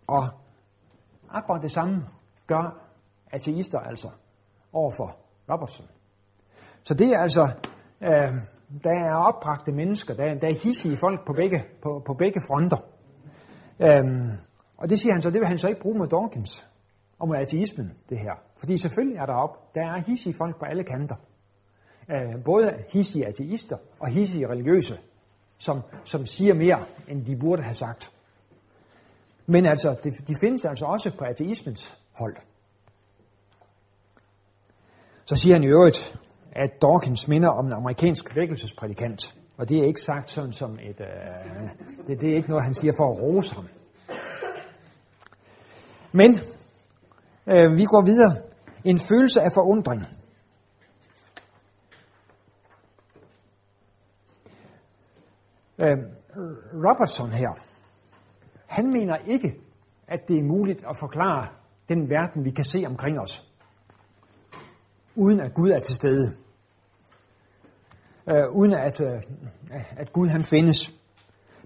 Og akkurat det samme gør ateister altså overfor Robertson. Så det er altså, øh, der er opbragte mennesker, der, der er hissige folk på begge, på, på begge fronter. Øhm, og det siger han så, det vil han så ikke bruge med Dawkins og med ateismen, det her. Fordi selvfølgelig er der op, der er hissige folk på alle kanter. Øh, både hissige ateister og hissige religiøse, som, som siger mere, end de burde have sagt. Men altså, de, de findes altså også på ateismens hold. Så siger han i øvrigt, at Dawkins minder om en amerikansk vækkelsesprædikant. Og det er ikke sagt sådan som et... Øh, det, det er ikke noget, han siger for at rose ham. Men øh, vi går videre. En følelse af forundring. Øh, Robertson her, han mener ikke, at det er muligt at forklare den verden, vi kan se omkring os uden at Gud er til stede. Øh, uden at, øh, at Gud han findes.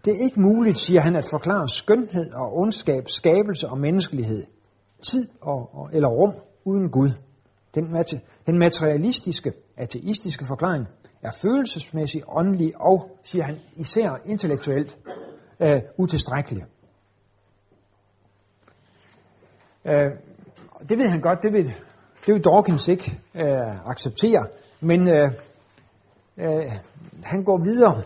Det er ikke muligt, siger han, at forklare skønhed og ondskab, skabelse og menneskelighed, tid og, og, eller rum uden Gud. Den, den materialistiske, ateistiske forklaring er følelsesmæssig, åndelig og, siger han, især intellektuelt øh, utilstrækkelig. Øh, det ved han godt, det vil, det vil Dawkins ikke øh, acceptere, men øh, øh, han går videre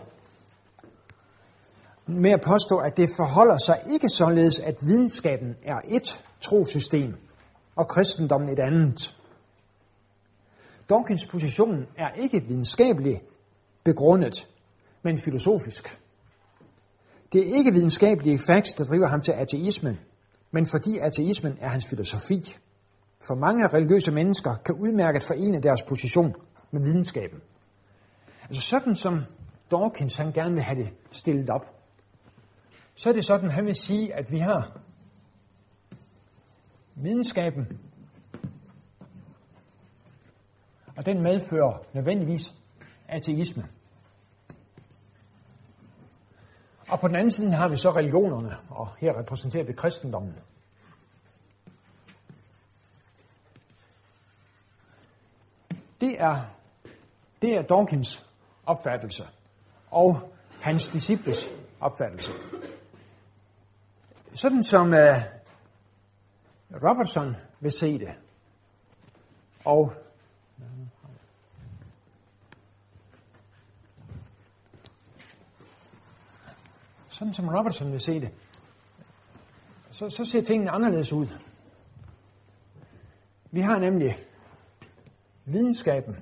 med at påstå, at det forholder sig ikke således, at videnskaben er et trosystem, og kristendommen et andet. Dawkins position er ikke videnskabelig begrundet, men filosofisk. Det er ikke videnskabelige facts, der driver ham til ateismen, men fordi ateismen er hans filosofi. For mange religiøse mennesker kan udmærket forene deres position med videnskaben. Altså sådan som Dawkins han gerne vil have det stillet op, så er det sådan, han vil sige, at vi har videnskaben, og den medfører nødvendigvis ateisme. Og på den anden side har vi så religionerne, og her repræsenterer vi kristendommen. Det er, det er Dawkins opfattelse og hans disciples opfattelse. Sådan som uh, Robertson vil se det, og sådan som Robertson vil se det, så, så ser tingene anderledes ud. Vi har nemlig videnskaben.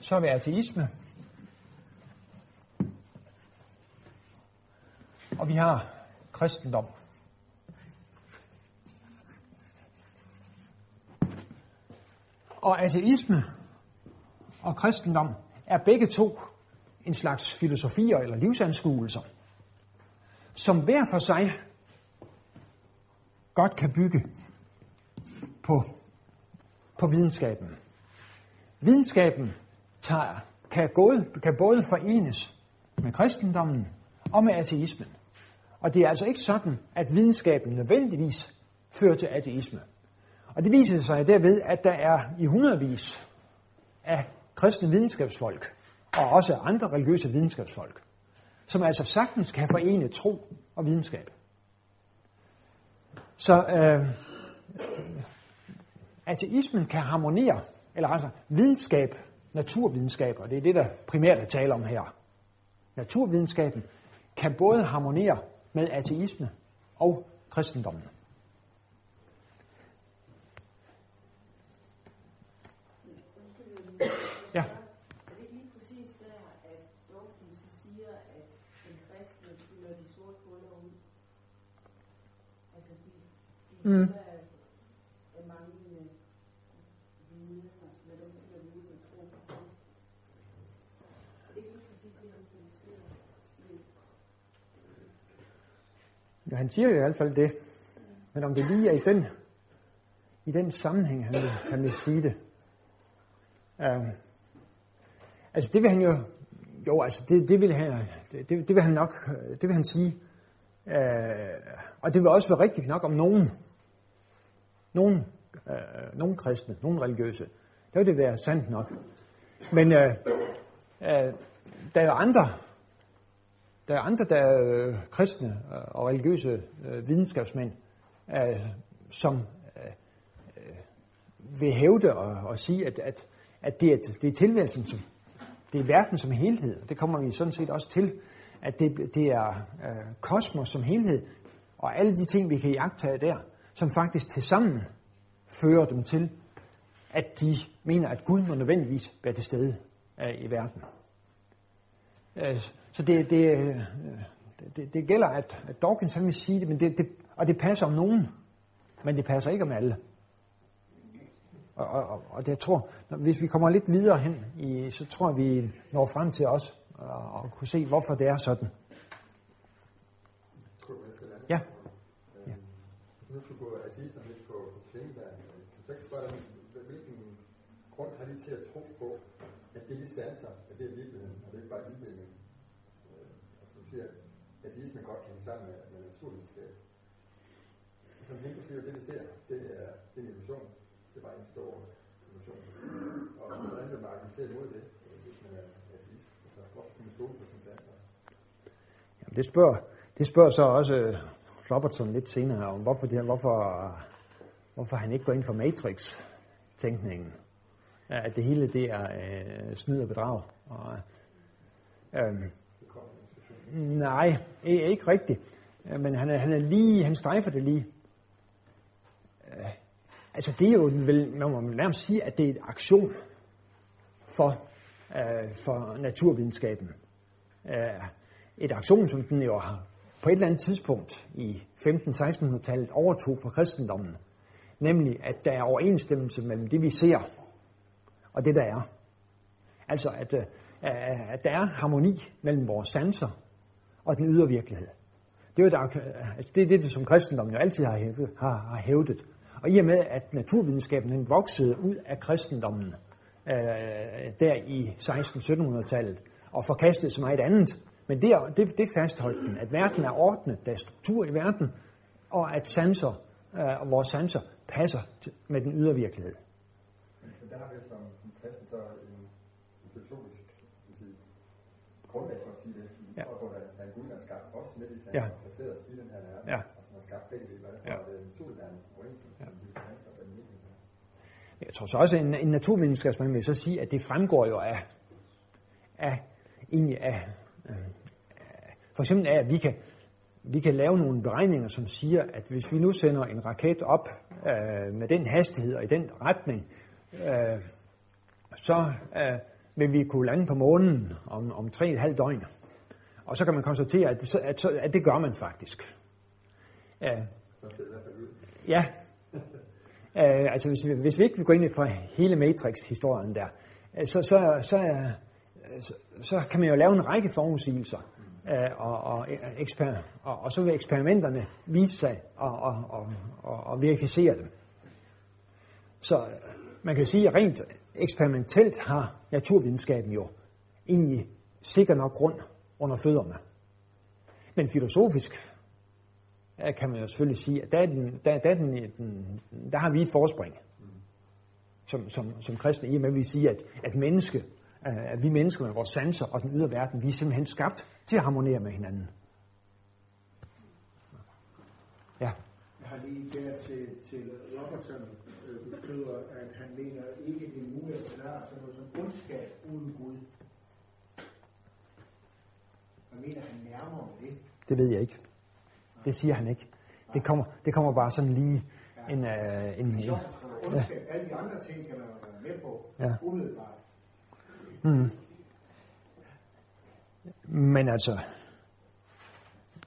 Så har vi ateisme. Og vi har kristendom. Og ateisme og kristendom er begge to en slags filosofier eller livsanskuelser, som hver for sig godt kan bygge på, på videnskaben. Videnskaben tager, kan, både, kan både forenes med kristendommen og med ateismen. Og det er altså ikke sådan, at videnskaben nødvendigvis fører til ateisme. Og det viser sig derved, at der er i hundredvis af kristne videnskabsfolk, og også andre religiøse videnskabsfolk, som altså sagtens kan forene tro og videnskab. Så øh, ateismen kan harmonere, eller altså videnskab, naturvidenskab, og det er det, der primært er tale om her. Naturvidenskaben kan både harmonere med ateisme og kristendommen. Ja. Er det ikke lige præcis der, at Dawkins siger, at den kristne fylder de sorte huller ud? Altså de, de Mm. der er manglende viden, og hvad de fylder de ud med tro på Gud. Er det ikke lige præcis det, han kritiserer? Mm. Ja, han siger jo i hvert fald det. Men om det lige er i den, i den sammenhæng, han vil, han vil sige det. Um, altså det vil han jo, jo altså det, det, vil han, det, det vil han nok, øh, det vil han sige. Uh, og det vil også være rigtigt nok om nogen, nogen, øh, nogle kristne, nogen religiøse. Der vil det være sandt nok. Men øh, øh, der er jo andre, der er andre, der er øh, kristne øh, og religiøse øh, videnskabsmænd, øh, som øh, øh, vil hævde og, og sige, at, at, at det, er, det er tilværelsen, som, det er verden som helhed. Det kommer vi sådan set også til, at det, det er øh, kosmos som helhed, og alle de ting, vi kan jagtage der, som faktisk til sammen fører dem til, at de mener, at Gud må nødvendigvis være til stede øh, i verden. Øh, så det, det, øh, det, det gælder, at, at Dawkins han vil sige det, men det, det, og det passer om nogen, men det passer ikke om alle. Og, og, og- det, jeg tror, når- hvis vi kommer lidt videre hen, i, så tror jeg, vi når frem til os og, og kunne se, hvorfor det er sådan. Ja. ja. Nu skal gå ateisterne lidt på, på klingebær. Kan du så ikke spørge dig, hvilken grund har de til at tro på, at det de sanser, at det er virkeligheden, og det er ikke bare udvikling? Øh, og som du siger, ateisme godt kan hænge sammen med, med naturvidenskab. Som helt siger, det vi ser, det er, det er en illusion. Det er bare en stor illusion. Og hvordan vil man argumentere imod det, øh, hvis man er ateist? Altså, hvorfor skal man stole på sin sanser? Jamen, det spørger, det spørger så også Robertson lidt senere om, hvorfor, det, hvorfor, hvorfor han ikke går ind for Matrix-tænkningen. At det hele det er øh, snyd og bedrag. Og, øh, nej, ikke, ikke rigtigt. Øh, men han er, han er lige, han strejfer det lige. Øh, altså det er jo vel, man må nærmest sige, at det er et aktion for, øh, for naturvidenskaben. Øh, et aktion, som den jo har på et eller andet tidspunkt i 15-1600-tallet overtog fra kristendommen. Nemlig, at der er overensstemmelse mellem det, vi ser, og det, der er. Altså, at, øh, at der er harmoni mellem vores sanser og den ydre virkelighed. Det er jo altså det, er det, som kristendommen jo altid har hævdet, har, har hævdet. Og i og med, at naturvidenskaben den voksede ud af kristendommen øh, der i 16-1700-tallet og forkastede så meget andet, men det, det, det fastholdt den, at verden er ordnet, der er struktur i verden, og at sanser, øh, og vores sanser passer til, med den ydre virkelighed. Men der har vi som, som kristne så en, en filosofisk grundlag for at sige det. Vi Ja. tror på, at er en Gud, har skabt os med de sanser, Ja. ja. placeret os i den her verden, Ja. og som har skabt begge dele, og Ja. derfor er det naturligt, at der er en overensstemmelse de sanser og den virkelighed. Jeg tror så også, at en, en naturvidenskabsmand vil så sige, at det fremgår jo af, af egentlig af, øh, af- for eksempel er, at vi kan, vi kan lave nogle beregninger, som siger, at hvis vi nu sender en raket op øh, med den hastighed og i den retning, øh, så øh, vil vi kunne lande på månen om, om 3,5 døgn. Og så kan man konstatere, at det, at, at det gør man faktisk. Øh, ja. Øh, altså hvis vi, hvis vi ikke vil gå ind i for hele Matrix-historien der, øh, så, så, så, så, så kan man jo lave en række forudsigelser og, og, eksper, og, og så vil eksperimenterne vise sig og, og, og, og, og verificere dem. Så man kan sige, at rent eksperimentelt har naturvidenskaben jo egentlig sikker nok grund under fødderne. Men filosofisk kan man jo selvfølgelig sige, at der, er den, der, der, er den, den, der har vi et forspring som, som, som kristne, i og med at vi siger, at, at menneske at vi mennesker med vores sanser og den ydre verden, vi er simpelthen skabt til at harmonere med hinanden. Ja. Jeg har lige der til, til Robertson øh, beskriver, at han mener ikke, det er muligt at forklare sådan noget som ondskab uden Gud. Hvad mener han nærmere med det? Det ved jeg ikke. Det siger han ikke. Det kommer, det kommer bare sådan lige en... Uh, en, en, ondskab, alle de andre ting kan man være med på, ja. umiddelbart. Mm. Men altså,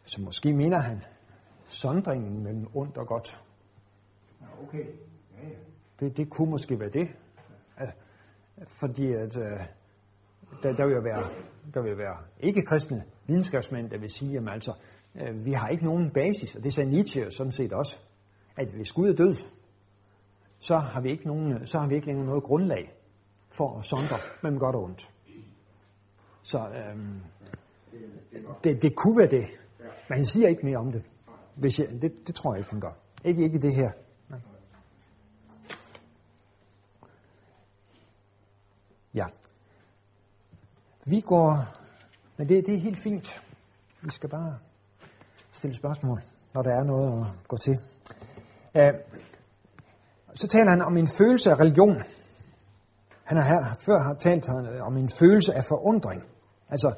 så måske mener han sondringen mellem ondt og godt. Ja, okay. Ja, ja. Det, det kunne måske være det. Fordi at, uh, der, der, vil være, der vil være ikke-kristne videnskabsmænd, der vil sige, at altså, uh, vi har ikke nogen basis, og det sagde Nietzsche sådan set også, at hvis Gud er død, så har vi ikke, nogen, så har vi ikke længere noget grundlag for at sondre mellem godt og ondt. Så øhm, det, det kunne være det. Men han siger ikke mere om det. Hvis jeg, det, det tror jeg ikke, han gør. Ikke, ikke det her. Nej. Ja. Vi går... Men det, det er helt fint. Vi skal bare stille spørgsmål, når der er noget at gå til. Uh, så taler han om en følelse af religion. Han har her før har talt øh, om en følelse af forundring. Altså,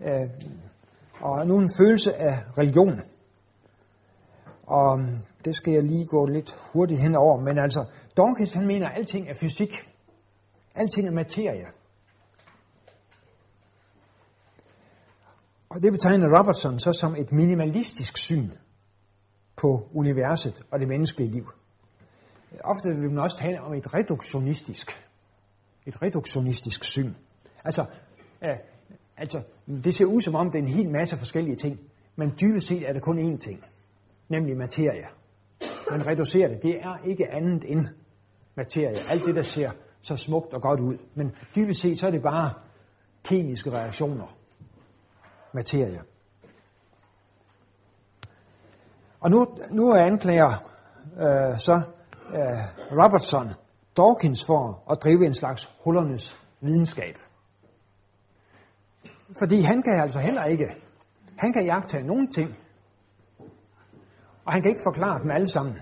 øh, og nu en følelse af religion. Og mm, det skal jeg lige gå lidt hurtigt henover. Men altså, Dawkins han mener, at alting er fysik. Alting er materie. Og det betegner Robertson så som et minimalistisk syn på universet og det menneskelige liv. Ofte vil man også tale om et reduktionistisk et reduktionistisk syn. Altså, øh, altså, det ser ud som om, det er en hel masse forskellige ting, men dybest set er det kun én ting, nemlig materie. Man reducerer det. Det er ikke andet end materie. Alt det, der ser så smukt og godt ud. Men dybest set, så er det bare kemiske reaktioner. Materie. Og nu, nu anklager øh, så øh, Robertson Dawkins for at drive en slags hullernes videnskab. Fordi han kan altså heller ikke, han kan jagtage nogen ting, og han kan ikke forklare dem alle sammen.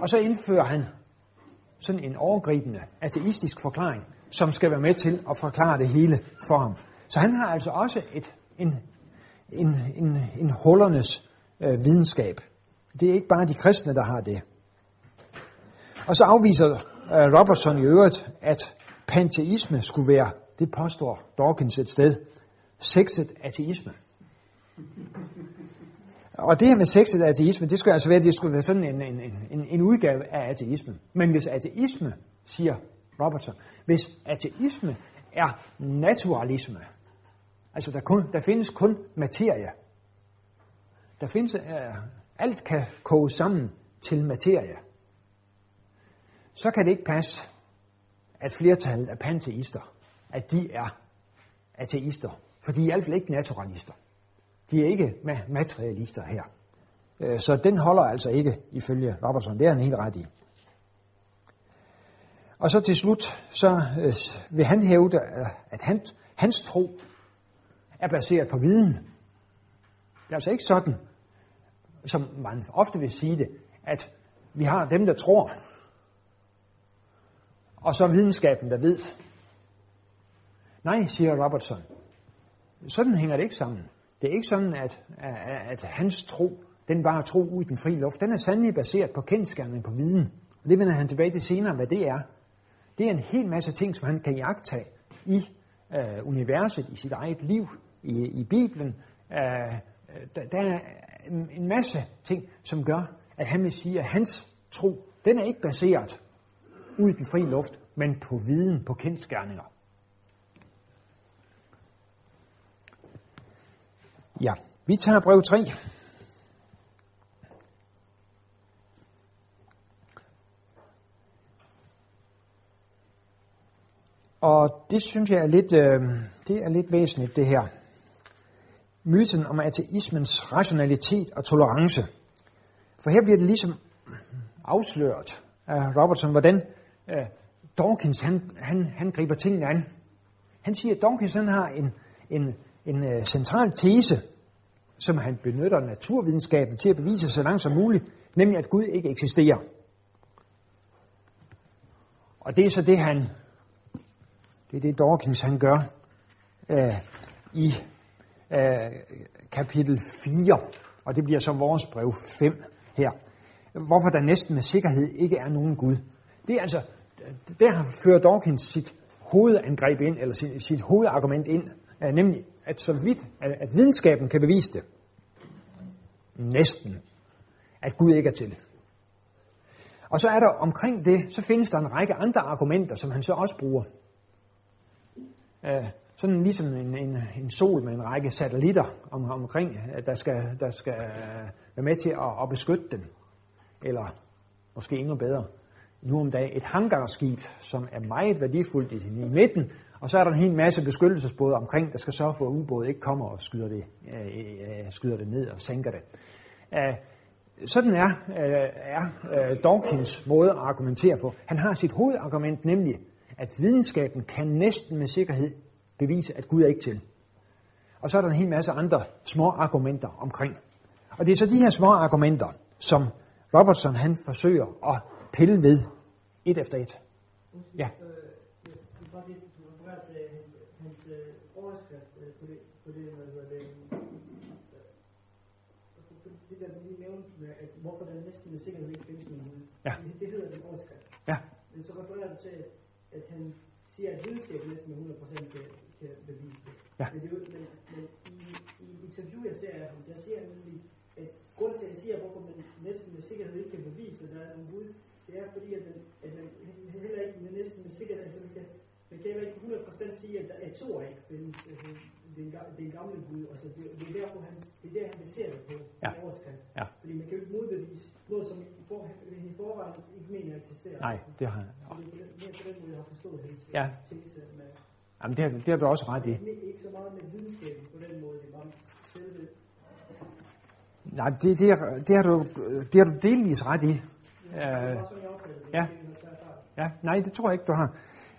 Og så indfører han sådan en overgribende ateistisk forklaring, som skal være med til at forklare det hele for ham. Så han har altså også et, en, en, en, en hullernes øh, videnskab. Det er ikke bare de kristne, der har det. Og så afviser øh, Robertson i øvrigt, at panteisme skulle være, det påstår Dawkins et sted, sexet ateisme. Og det her med sexet ateisme, det skulle altså være, det skulle være sådan en, en, en, en udgave af ateismen. Men hvis ateisme, siger Robertson, hvis ateisme er naturalisme, altså der, kun, der findes kun materie, der findes, uh, alt kan koge sammen til materie, så kan det ikke passe, at flertallet af panteister, at de er ateister. For de er i hvert fald ikke naturalister. De er ikke materialister her. Øh, så den holder altså ikke ifølge Robertson. Det er han helt ret i. Og så til slut, så øh, vil han hævde, øh, at han, hans tro er baseret på viden. Det er altså ikke sådan, som man ofte vil sige det, at vi har dem, der tror, og så videnskaben, der ved. Nej, siger Robertson. Sådan hænger det ikke sammen. Det er ikke sådan, at, at, at hans tro, den bare tro ud i den frie luft. Den er sandelig baseret på kendskærning på viden. Og det vender han tilbage til senere, hvad det er. Det er en hel masse ting, som han kan jagtage i øh, universet, i sit eget liv, i, i Bibelen. Øh, der, der er en, en masse ting, som gør, at han vil sige, at hans tro, den er ikke baseret ud i den frie luft, men på viden, på kendskærninger. Ja, vi tager brev 3. Og det synes jeg er lidt, øh, det er lidt væsentligt, det her. Myten om ateismens rationalitet og tolerance. For her bliver det ligesom afsløret af Robertson, hvordan øh, Dawkins han, han, han griber tingene an. Han siger, at Dawkins han har en, en, en uh, central tese, som han benytter naturvidenskaben til at bevise så langt som muligt, nemlig at Gud ikke eksisterer. Og det er så det, han, det er det Dawkins han gør uh, i uh, kapitel 4, og det bliver så vores brev 5 her. Hvorfor der næsten med sikkerhed ikke er nogen Gud. Det er altså, der fører Dawkins sit hovedangreb ind, eller sit, sit hovedargument ind, er nemlig, at så vidt, at, at videnskaben kan bevise det, næsten, at Gud ikke er til. Og så er der omkring det, så findes der en række andre argumenter, som han så også bruger. Uh, sådan ligesom en, en, en sol med en række satellitter om, omkring, øh, der skal, der skal være med til at, at beskytte den. Eller måske endnu bedre, nu om dagen et hangarskib, som er meget værdifuldt i, i midten, og så er der en hel masse beskyttelsesbåde omkring, der skal sørge for, at ubåde ikke kommer og skyder det, øh, øh, skyder det ned og sænker det. Æh, sådan er, øh, er øh, Dawkins måde at argumentere for. Han har sit hovedargument, nemlig, at videnskaben kan næsten med sikkerhed bevise, at Gud er ikke til. Og så er der en hel masse andre små argumenter omkring. Og det er så de her små argumenter, som Robertson han forsøger at pille ved et efter et. Ja. Øh, overskrift øh, hvorfor der næsten med sikkerhed ikke findes nogen. Ja. Det, det hedder den overskrift. Ja. Men så refererer du til, at, at han siger, at videnskab næsten med 100% kan, kan bevise det. Ja. Men, det, er jo- men, men i, i interview, jeg ser af ham, der siger han nemlig, at grund til, at jeg siger, hvorfor man næsten med sikkerhed ikke kan bevise, at der er nogen Gud, det er fordi, at man, at man heller ikke med næsten med sikkerhed, altså man kan, man kan heller ikke 100% sige, at der er to ikke findes, altså, den, den gamle Gud, altså det, det er der, hvor han, det er der, han baserer det på, Ja. overskrift. Ja. Fordi man kan jo ikke modbevise noget, som i, for, han i forvejen ikke mener eksisterer. Nej, det har Så det er mere på den måde, jeg har forstået hans Ja. tese med, Jamen, det, har, det har du også ret i. ikke så meget med videnskaben på den måde, det var selve Nej, det, det, er- det, har, du, det har du delvis ret i. Øh, ja. ja, nej, det tror jeg ikke, du har.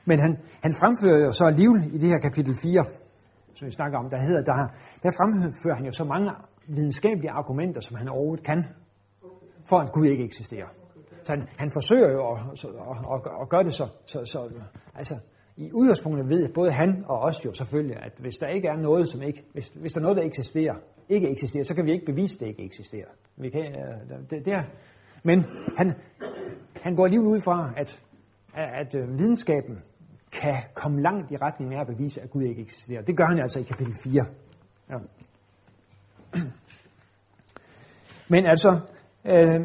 Men han, han fremfører jo så alligevel i det her kapitel 4, som vi snakker om, der hedder, der, der fremfører han jo så mange videnskabelige argumenter, som han overhovedet kan, for at Gud ikke eksisterer. Så han, han forsøger jo at, at, at, at gøre det så, så, så altså, i udgangspunktet ved både han og os jo selvfølgelig, at hvis der ikke er noget, som ikke, hvis, hvis der er noget, der eksisterer, ikke eksisterer, så kan vi ikke bevise, at det ikke eksisterer. Vi kan, øh, det, det er, men han, han går alligevel ud fra, at, at, at videnskaben kan komme langt i retning af at bevise, at Gud ikke eksisterer. Det gør han altså i kapitel 4. Ja. Men altså, øh,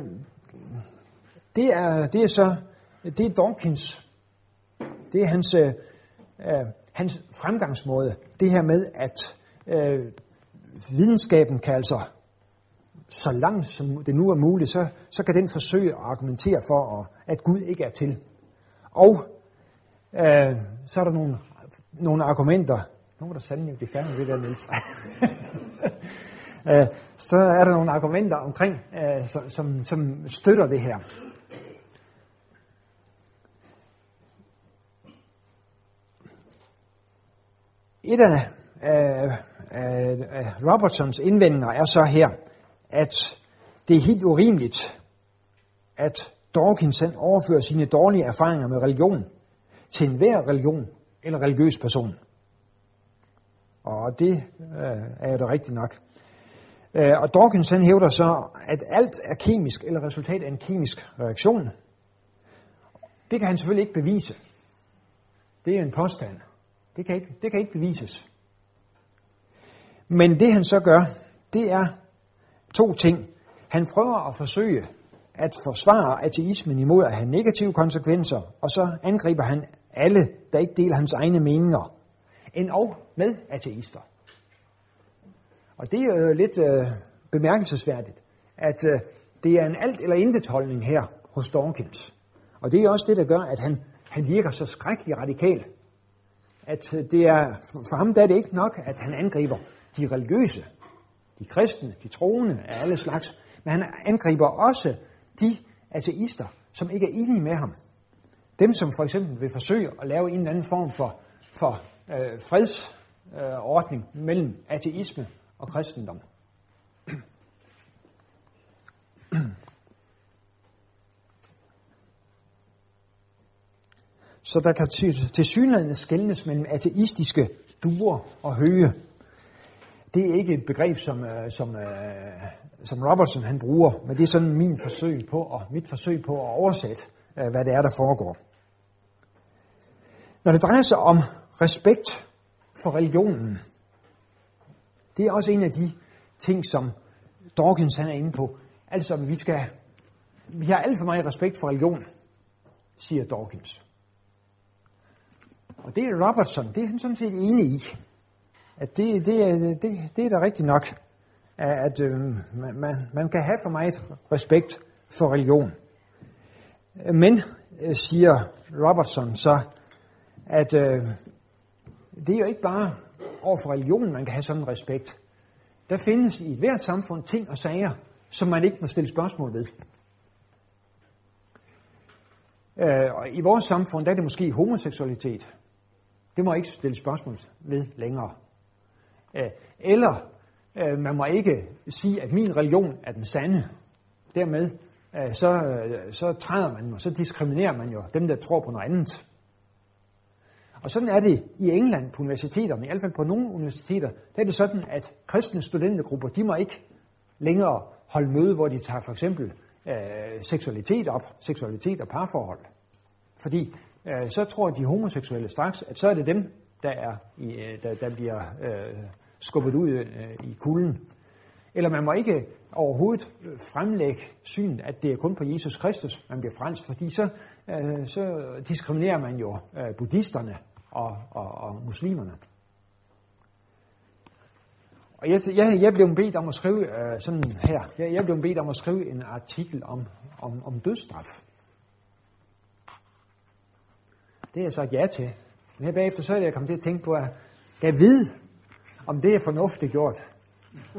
det, er, det er så, det er Dawkins, det er hans, øh, øh hans fremgangsmåde. Det her med, at øh, videnskaben kan altså, så langt som det nu er muligt, så, så kan den forsøge at argumentere for, at, at Gud ikke er til. Og øh, så er der nogle, nogle argumenter. Nu må der sandelig blive færdig med det der, Niels. øh, så er der nogle argumenter omkring, øh, som, som, som støtter det her. Et af, af, af, af Robertsons indvendinger er så her, at det er helt urimeligt, at Dawkins selv overfører sine dårlige erfaringer med religion til enhver religion eller religiøs person. Og det øh, er jo da rigtigt nok. Øh, og Dawkins han hævder så, at alt er kemisk eller resultat af en kemisk reaktion. Det kan han selvfølgelig ikke bevise. Det er en påstand. Det kan ikke, det kan ikke bevises. Men det han så gør, det er to ting. Han prøver at forsøge at forsvare ateismen imod at have negative konsekvenser, og så angriber han alle, der ikke deler hans egne meninger, end og med ateister. Og det er jo lidt øh, bemærkelsesværdigt, at øh, det er en alt eller intet holdning her hos Dawkins. Og det er også det, der gør, at han, han virker så skrækkelig radikal. At øh, det er, for ham der er det ikke nok, at han angriber de religiøse, de kristne, de troende af alle slags, men han angriber også de ateister, som ikke er enige med ham. Dem, som for eksempel vil forsøge at lave en eller anden form for, for øh, fredsordning øh, mellem ateisme og kristendom. Så der kan til synligheden skældnes mellem ateistiske duer og høje det er ikke et begreb, som, øh, som, øh, som Robertson han bruger, men det er sådan min forsøg på, og mit forsøg på at oversætte, øh, hvad det er, der foregår. Når det drejer sig om respekt for religionen, det er også en af de ting, som Dawkins han er inde på. Altså, vi skal, vi har alt for meget respekt for religion, siger Dawkins. Og det er Robertson, det er han sådan set enig i. At det, det, det, det er da rigtigt nok, at øh, man, man kan have for meget respekt for religion. Men, øh, siger Robertson så, at øh, det er jo ikke bare over for religionen, man kan have sådan en respekt. Der findes i hvert samfund ting og sager, som man ikke må stille spørgsmål ved. Øh, og I vores samfund, der er det måske homoseksualitet. Det må ikke stille spørgsmål ved længere. Øh, eller øh, man må ikke sige, at min religion er den sande. Dermed øh, så, så træder man, og så diskriminerer man jo dem, der tror på noget andet. Og sådan er det i England på universiteterne, i hvert fald på nogle universiteter, der er det sådan, at kristne studentergrupper, de må ikke længere holde møde, hvor de tager for eksempel øh, seksualitet op, seksualitet og parforhold. Fordi øh, så tror de homoseksuelle straks, at så er det dem, der, er i, øh, der, der bliver øh, skubbet ud øh, i kulden. Eller man må ikke overhovedet fremlægge synet, at det er kun på Jesus Kristus, man bliver frelst, fordi så, øh, så diskriminerer man jo øh, buddhisterne og, og, og muslimerne. Og jeg, jeg, jeg blev bedt om at skrive øh, sådan her, jeg, jeg blev bedt om at skrive en artikel om, om, om dødsstraf. Det har jeg sagt ja til. Men her bagefter så er jeg kommet til at tænke på, at jeg ved, om det er fornuftigt gjort.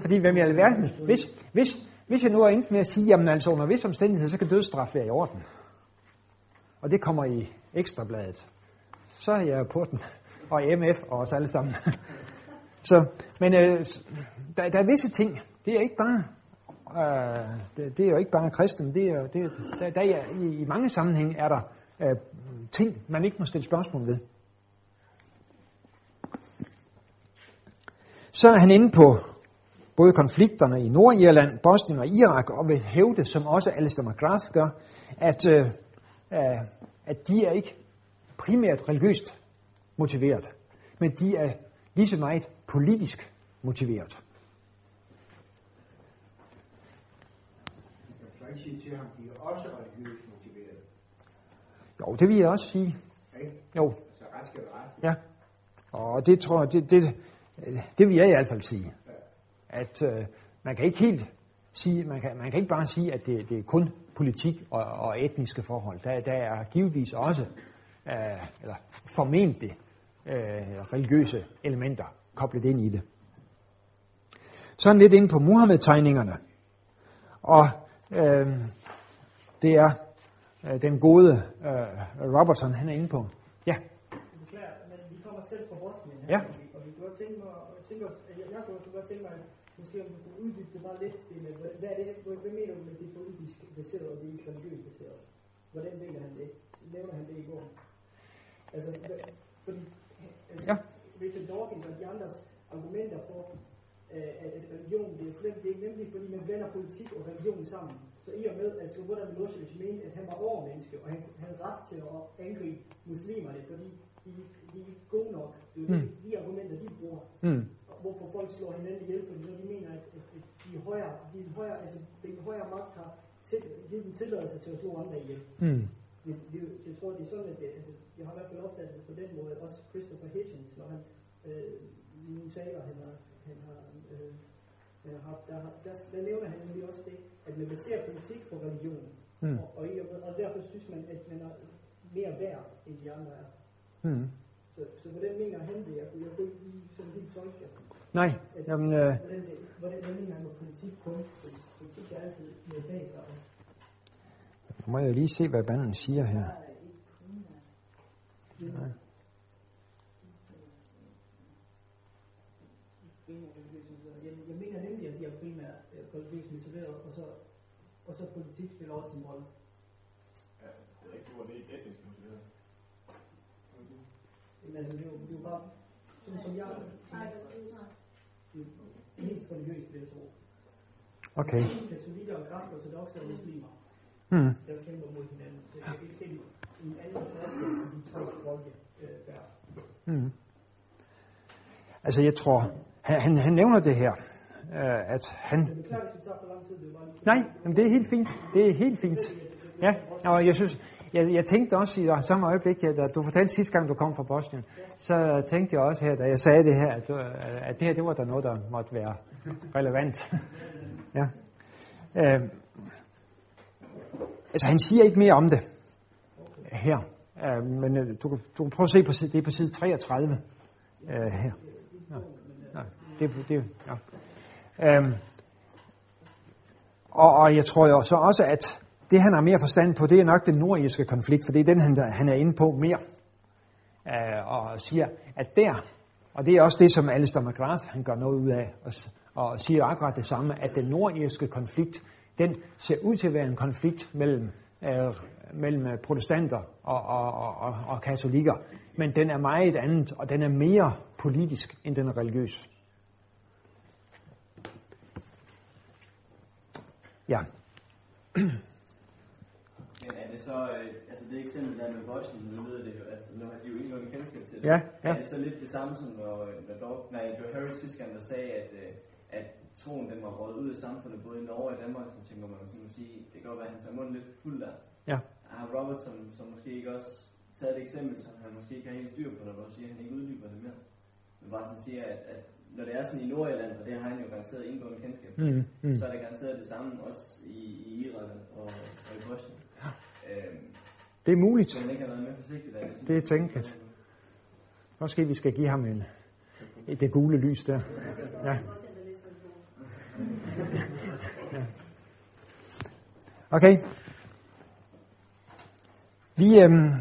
Fordi hvem i alverden, hvis, hvis, hvis jeg nu er endt med at sige, jamen altså under vis omstændighed, så kan dødsstraf være i orden. Og det kommer i ekstrabladet. Så er jeg på den. Og MF og os alle sammen. Så, men øh, der, der er visse ting. Det er ikke bare øh, det, det, er jo ikke bare kristen. Det er, det, der, der er, i, I mange sammenhænge er der øh, ting, man ikke må stille spørgsmål ved. Så er han inde på både konflikterne i Nordirland, Bosnien og Irak, og vil hævde, som også Alistair McGrath gør, at, øh, øh, at de er ikke primært religiøst motiveret, men de er lige så meget politisk motiveret. Jeg kan sige til ham, de er også religiøst motiveret. Jo, det vil jeg også sige. Ikke? Jo. Så ret skal være ret. Ja. Og det tror jeg, det, det, det vil jeg i hvert fald sige. At øh, man kan ikke helt sige, man kan, man kan ikke bare sige, at det, det er kun politik og, og etniske forhold. Der, der er givetvis også, øh, eller formentlig, øh, religiøse elementer koblet ind i det. Sådan lidt ind på Muhammed-tegningerne. Og øh, det er øh, den gode øh, Robertson, han er inde på. Ja. Beklager, men vi kommer selv fra Bosnien. Ja. Godt tænke mig, tænke os, at jeg, jeg kunne godt tænke mig, at måske om du kunne uddybe det bare lidt, det med, hvad, er det, hvad, mener du med det politisk baseret, og det ikke religiøst baseret? Hvordan mener han det? Nævner han det i går? Altså, fordi altså, Ja. Richard Dawkins og de andres argumenter for, øh, at, at religion det er slemt. Det er nemlig, fordi man blander politik og religion sammen. Så i og med, at Slobodan Milosevic mente, at han var overmenneske, og han havde ret til at angribe muslimerne, fordi de, de er ikke gode nok. Det er Mm. de, argumenter, de bruger. Mm. Hvorfor folk slår hinanden ihjel, fordi når de mener, at, at, at de er højere, de er højere, altså den højere magt har til, givet dem tilladelse til at slå andre ihjel. Mm. Det, det, jeg tror, det er sådan, at det, altså, jeg har i hvert fald opfattet det på den måde, også Christopher Hitchens, når han øh, i nogle taler, han har, han har, øh, han har haft, der, der, der, nævner han nemlig også det, at man baserer politik på religion. Mm. Og, og, og derfor synes man, at man er mere værd, end de andre er. Mm. Så, så hvordan mener han det? Jeg, jeg kunne ikke lige sådan helt tolke det. Nej, At- jamen, øh, Hvordan, det, hvordan, hvordan mener han med politik kun? Politik er altid noget bag sig. nu må jeg lige se, hvad banden siger her. Nej. Jeg, jeg mener nemlig, at de er primært religiøst motiveret, og så, og så politik spiller også en rolle. Ja, det er ikke, hvor det er ikke etnisk motiveret. Men altså, det er jo, det er jo bare, sådan som jeg, det er mest religiøst, vil jeg tro. Okay. Katolikker og græske ortodoxe og muslimer, Mm. der kæmper mod hinanden. Så jeg kan ikke se en anden klasse, end de tre folke øh, bærer. Mm. Altså, jeg tror, han, han, han nævner det her, øh, at han... Nej, men det er helt fint. Det er helt fint. Ja, og jeg synes, jeg, jeg tænkte også i samme øjeblik, at da du fortalte sidste gang, du kom fra Bosnien, så tænkte jeg også her, da jeg sagde det her, at, at det her, det var der noget, der måtte være relevant. ja. Øh, altså, han siger ikke mere om det her, øh, men øh, du, kan- du kan prøve at se på det er på side 33 øh, her. Nej, nej, det, det, ja. øh, og, og jeg tror jo så også, at det han har mere forstand på, det er nok den nordirske konflikt, for det er den, han, han er inde på mere. Øh, og siger, at der, og det er også det, som Alistair McGrath han gør noget ud af, og, og siger akkurat det samme, at den nordirske konflikt, den ser ud til at være en konflikt mellem, øh, mellem øh, protestanter og, og, og, og, og katolikker, men den er meget andet, og den er mere politisk, end den er religiøs. Ja. Det så, øh, altså det eksempel der med Bosnien, nu lyder det jo, altså nu har de jo ikke noget kendskab til det. Ja, ja. Er det så lidt det samme som, når, når Dorf, nej, det var Harry sidste gang, der sagde, at, øh, at troen den var rådet ud af samfundet, både i Norge og i Danmark, så tænker man sådan at sige, det kan godt være, at han tager munden lidt fuld der. Ja. Har Robertson så måske ikke også taget et eksempel, som han måske ikke har helt styr på, når du siger, at han ikke uddyber det mere? Men bare sådan siger, at, at når det er sådan i Nordjylland, og det har han jo garanteret indgående kendskab til, Mm, mm. så er det garanteret det samme også i, i Irak og, og i Bosnien. Det er muligt. Det er tænkeligt. Måske vi skal give ham en, det gule lys der. Ja. Okay. Vi øhm,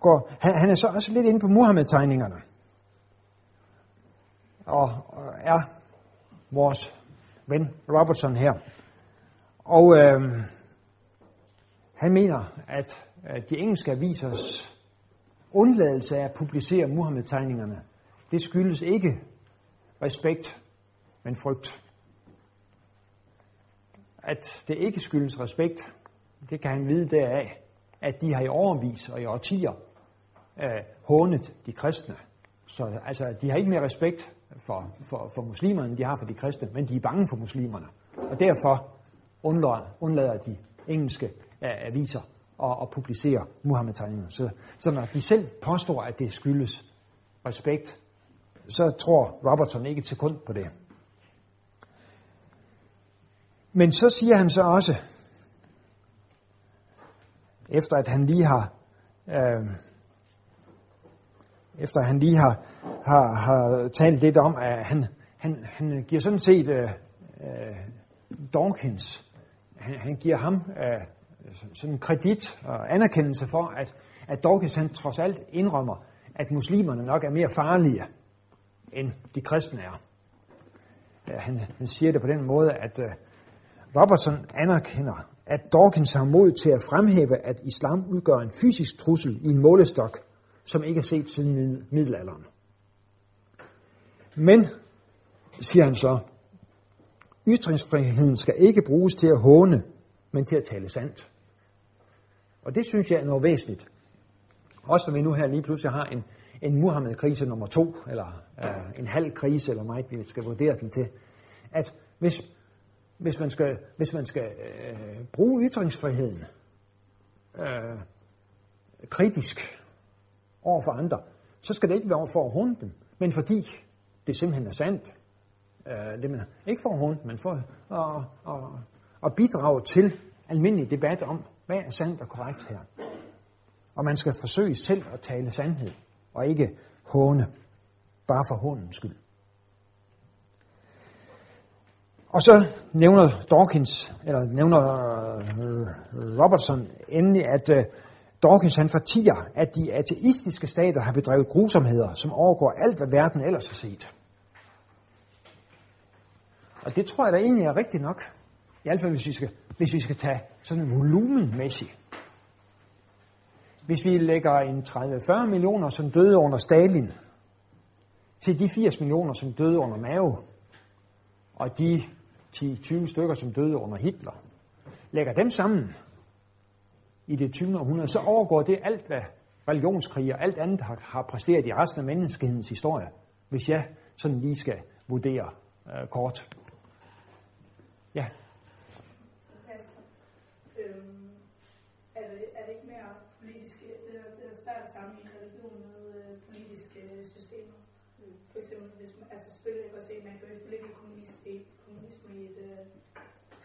går, han, han er så også lidt inde på Muhammed-tegningerne. Og, og er vores ven Robertson her. Og øhm, han mener, at, de engelske avisers undladelse af at publicere Muhammed-tegningerne, det skyldes ikke respekt, men frygt. At det ikke skyldes respekt, det kan han vide deraf, at de har i overvis og i årtier øh, hånet de kristne. Så altså, de har ikke mere respekt for, for, for muslimerne, end de har for de kristne, men de er bange for muslimerne. Og derfor undlader, undlader de engelske af aviser og, og publicere Muhammed-tegningerne. Så, så når de selv påstår, at det skyldes respekt, så tror Robertson ikke et sekund på det. Men så siger han så også, efter at han lige har, øh, efter han lige har, har, har talt lidt om, at han, han, han giver sådan set øh, øh, Dawkins, han, han giver ham øh, sådan en kredit og anerkendelse for, at, at Dawkins han trods alt indrømmer, at muslimerne nok er mere farlige, end de kristne er. Ja, han, han siger det på den måde, at øh, Robertson anerkender, at Dawkins har mod til at fremhæve, at islam udgør en fysisk trussel i en målestok, som ikke er set siden mid- middelalderen. Men, siger han så, Ytringsfriheden skal ikke bruges til at håne, men til at tale sandt. Og det synes jeg er noget væsentligt. Også når vi nu her lige pludselig har en, en Muhammed-krise nummer to, eller øh, en halv krise, eller meget vi skal vurdere den til. At hvis, hvis man skal, hvis man skal øh, bruge ytringsfriheden øh, kritisk over for andre, så skal det ikke være for at hunde dem, men fordi det simpelthen er sandt. Øh, det man, ikke for at hunde, men for at, at, at bidrage til almindelig debat om, hvad er sandt og korrekt her. Og man skal forsøge selv at tale sandhed, og ikke håne, bare for hundens skyld. Og så nævner Dawkins, eller nævner øh, Robertson endelig, at øh, Dawkins han fortiger, at de ateistiske stater har bedrevet grusomheder, som overgår alt, hvad verden ellers har set. Og det tror jeg da egentlig er rigtigt nok. I hvert fald, hvis vi skal, hvis vi skal tage sådan volumenmæssigt. Hvis vi lægger en 30-40 millioner, som døde under Stalin, til de 80 millioner, som døde under Mao, og de 10-20 stykker, som døde under Hitler, lægger dem sammen i det 20. århundrede, så overgår det alt, hvad religionskrig og alt andet har, har præsteret i resten af menneskehedens historie, hvis jeg sådan lige skal vurdere øh, kort. Ja. Øhm, er, det, er det ikke mere politisk, det er, det er svært at sammenligne religion med øh, politiske systemer? For eksempel, hvis man, altså selvfølgelig kan jeg godt se, at man kan jo ikke lægge kommunisme, kommunisme i et øh,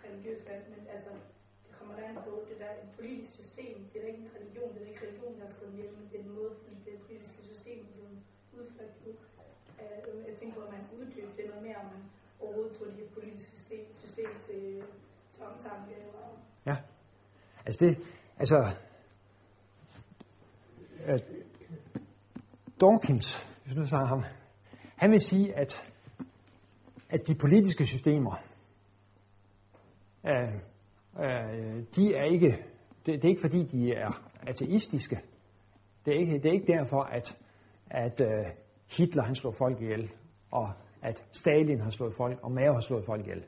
religiøst vers, men altså, det kommer det der et politisk system, det er ikke en religion, det er ikke religion, der er skrevet med, men det er en måde, fordi det politiske system er blevet udført på. Øh, jeg tænker på, at man uddybte det noget mere, om man overhovedet tog det politiske system, system til, til omtanke. Eller... Ja, altså det, altså, at Dawkins, hvis nu snakker ham, han vil sige, at, at de politiske systemer, øh, øh, de er ikke, det, det er ikke fordi, de er ateistiske. Det er ikke, det er ikke derfor, at, at uh, Hitler han slår folk ihjel, og at Stalin har slået folk, og Mao har slået folk ihjel.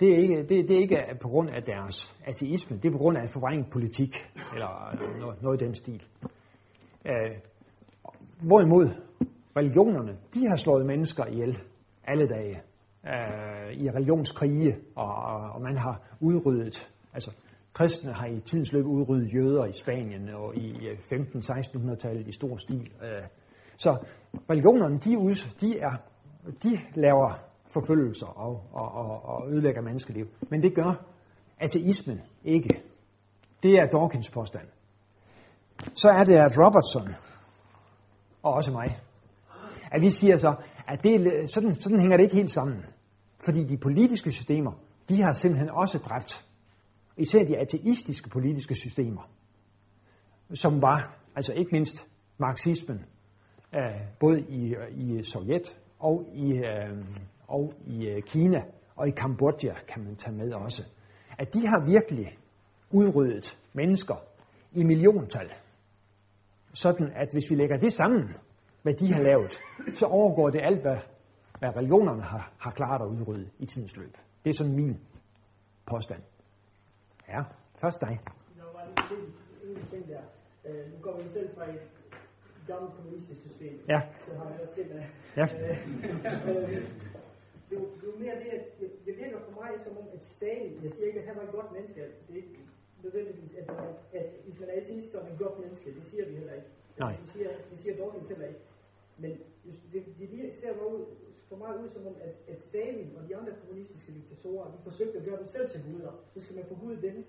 Det er, ikke, det, det er ikke på grund af deres ateisme, det er på grund af forvrænget politik, eller noget, noget i den stil. Øh, hvorimod religionerne, de har slået mennesker ihjel alle dage øh, i religionskrige, og, og man har udryddet, altså kristne har i tidens løb udryddet jøder i Spanien og i øh, 15-1600-tallet i stor stil. Øh, så religionerne, de, de er de laver forfølgelser og, og, og, og ødelægger menneskeliv. Men det gør ateismen ikke. Det er Dawkins påstand. Så er det, at Robertson, og også mig, at vi siger så, at det, sådan, sådan hænger det ikke helt sammen. Fordi de politiske systemer, de har simpelthen også dræbt. Især de ateistiske politiske systemer, som var, altså ikke mindst marxismen, øh, både i, i Sovjet og i, øh, og i øh, Kina og i Kambodja kan man tage med også, at de har virkelig udryddet mennesker i milliontal. Sådan at hvis vi lægger det sammen, hvad de har lavet, så overgår det alt, hvad, hvad religionerne har, har klaret at udrydde i tidens løb. Det er sådan min påstand. Ja, først dig. Nå, var en ting der. Øh, nu går vi selv fra et gammelt kommunistisk system. Ja. Så har jeg også det med. Ja. Øh, det, det er mere det, at det, det virker for mig som om, at Stalin, jeg siger ikke, at han var et godt menneske, det er ikke nødvendigvis, at, at, at hvis man er ateist, så er man et godt menneske, det siger vi heller ikke. Nej. Det siger, det siger Dawkins heller ikke. Men det, det virker, ser ud, for mig ud som om, at, at Stalin og de andre kommunistiske diktatorer, de forsøgte at gøre dem selv til guder. Så skal man forgude dem,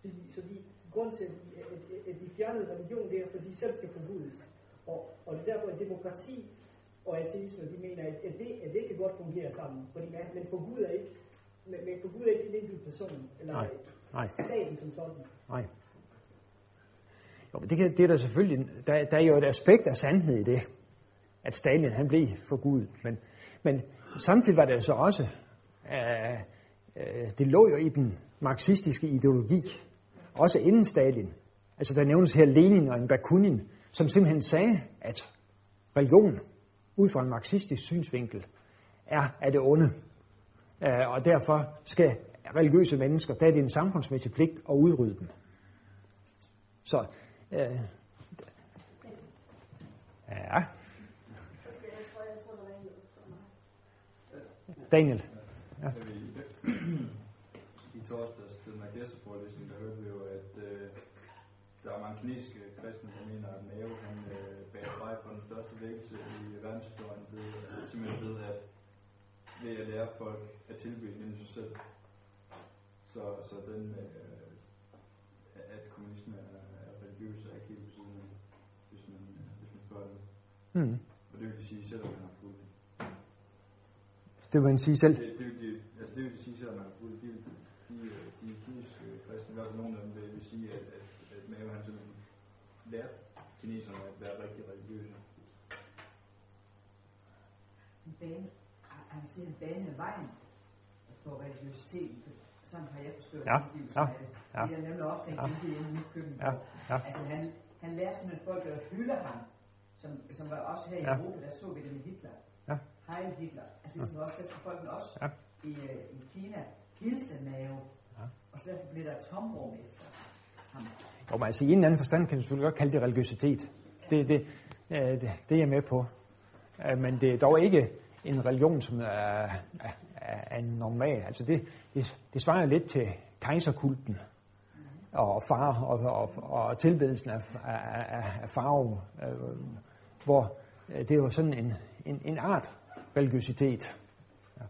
fordi, så de, grund til, at, at, at de fjernede religion, det er, fordi de selv skal forgudes. Og, og det er derfor, at demokrati og ateisme, de mener, at, at, det, at det kan godt fungere sammen. Fordi man, man forguder ikke, man, man forguder ikke en enkelt person, eller Nej. Nej. staten som sådan. Nej. Jo, men det, kan, det er der selvfølgelig, der, der er jo et aspekt af sandhed i det, at Stalin han blev for Gud. Men, men samtidig var det så også, øh, øh, det lå jo i den marxistiske ideologi, også inden Stalin. Altså der nævnes her Lenin og en Bakunin, som simpelthen sagde, at religion, ud fra en marxistisk synsvinkel, er af det onde. Øh, og derfor skal religiøse mennesker, der er det en samfundsmæssig pligt at udrydde dem. Så, øh, ja. Daniel. Ja. I torsdags til den her gæsteforelæsning, der hørte vi jo, at øh, der er mange kinesiske kristne, der mener, at Mao han øh, bærer vej for den største vækkelse i verdenshistorien ved, simpelthen ved at, ved at lære folk at tilbyde inden sig selv. Så, så den, øh, at kommunisme er, er religiøs, er ikke helt på siden af, hvis man, øh, hvis man spørger det. Mm. Og det vil sige, selvom det. Det vil man sige selv. Det, det, vil de, altså det vil de sige, man har fulgt det. De, de, de kinesiske kristne, i hvert fald nogle af dem, vil, vil sige, at, at, at Mao han simpelthen lærte kineserne at være rigtig religiøse. Bane, han siger en bane vejen for religiøsiteten. Sådan har jeg forstået Ja, ja, det. ja. Det er nemlig ofte en Ja. ja. inde i mit køkken. Ja, ja. Altså han, han lærer simpelthen folk at hylde ham. Som, som var også her i Ja. Europa, der så vi det med Hitler. Ja. Heil Hitler. Altså ligesom også, der skulle folkene også Ja. i, øh, i Kina hilse Mao. Ja. Og så derfor blev der et tomrum efter ham. Og man, altså, i en eller anden forstand kan du selvfølgelig godt kalde det religiøsitet. Det, det, øh, det, det er jeg med på. Øh, Men det er dog ikke en religion, som er, er, er, normal. Altså det, det, det svarer lidt til kejserkulten og far og, og, og tilbedelsen af, af, af, af farve, øh, hvor øh, det var sådan en, en, en art religiøsitet. Ja,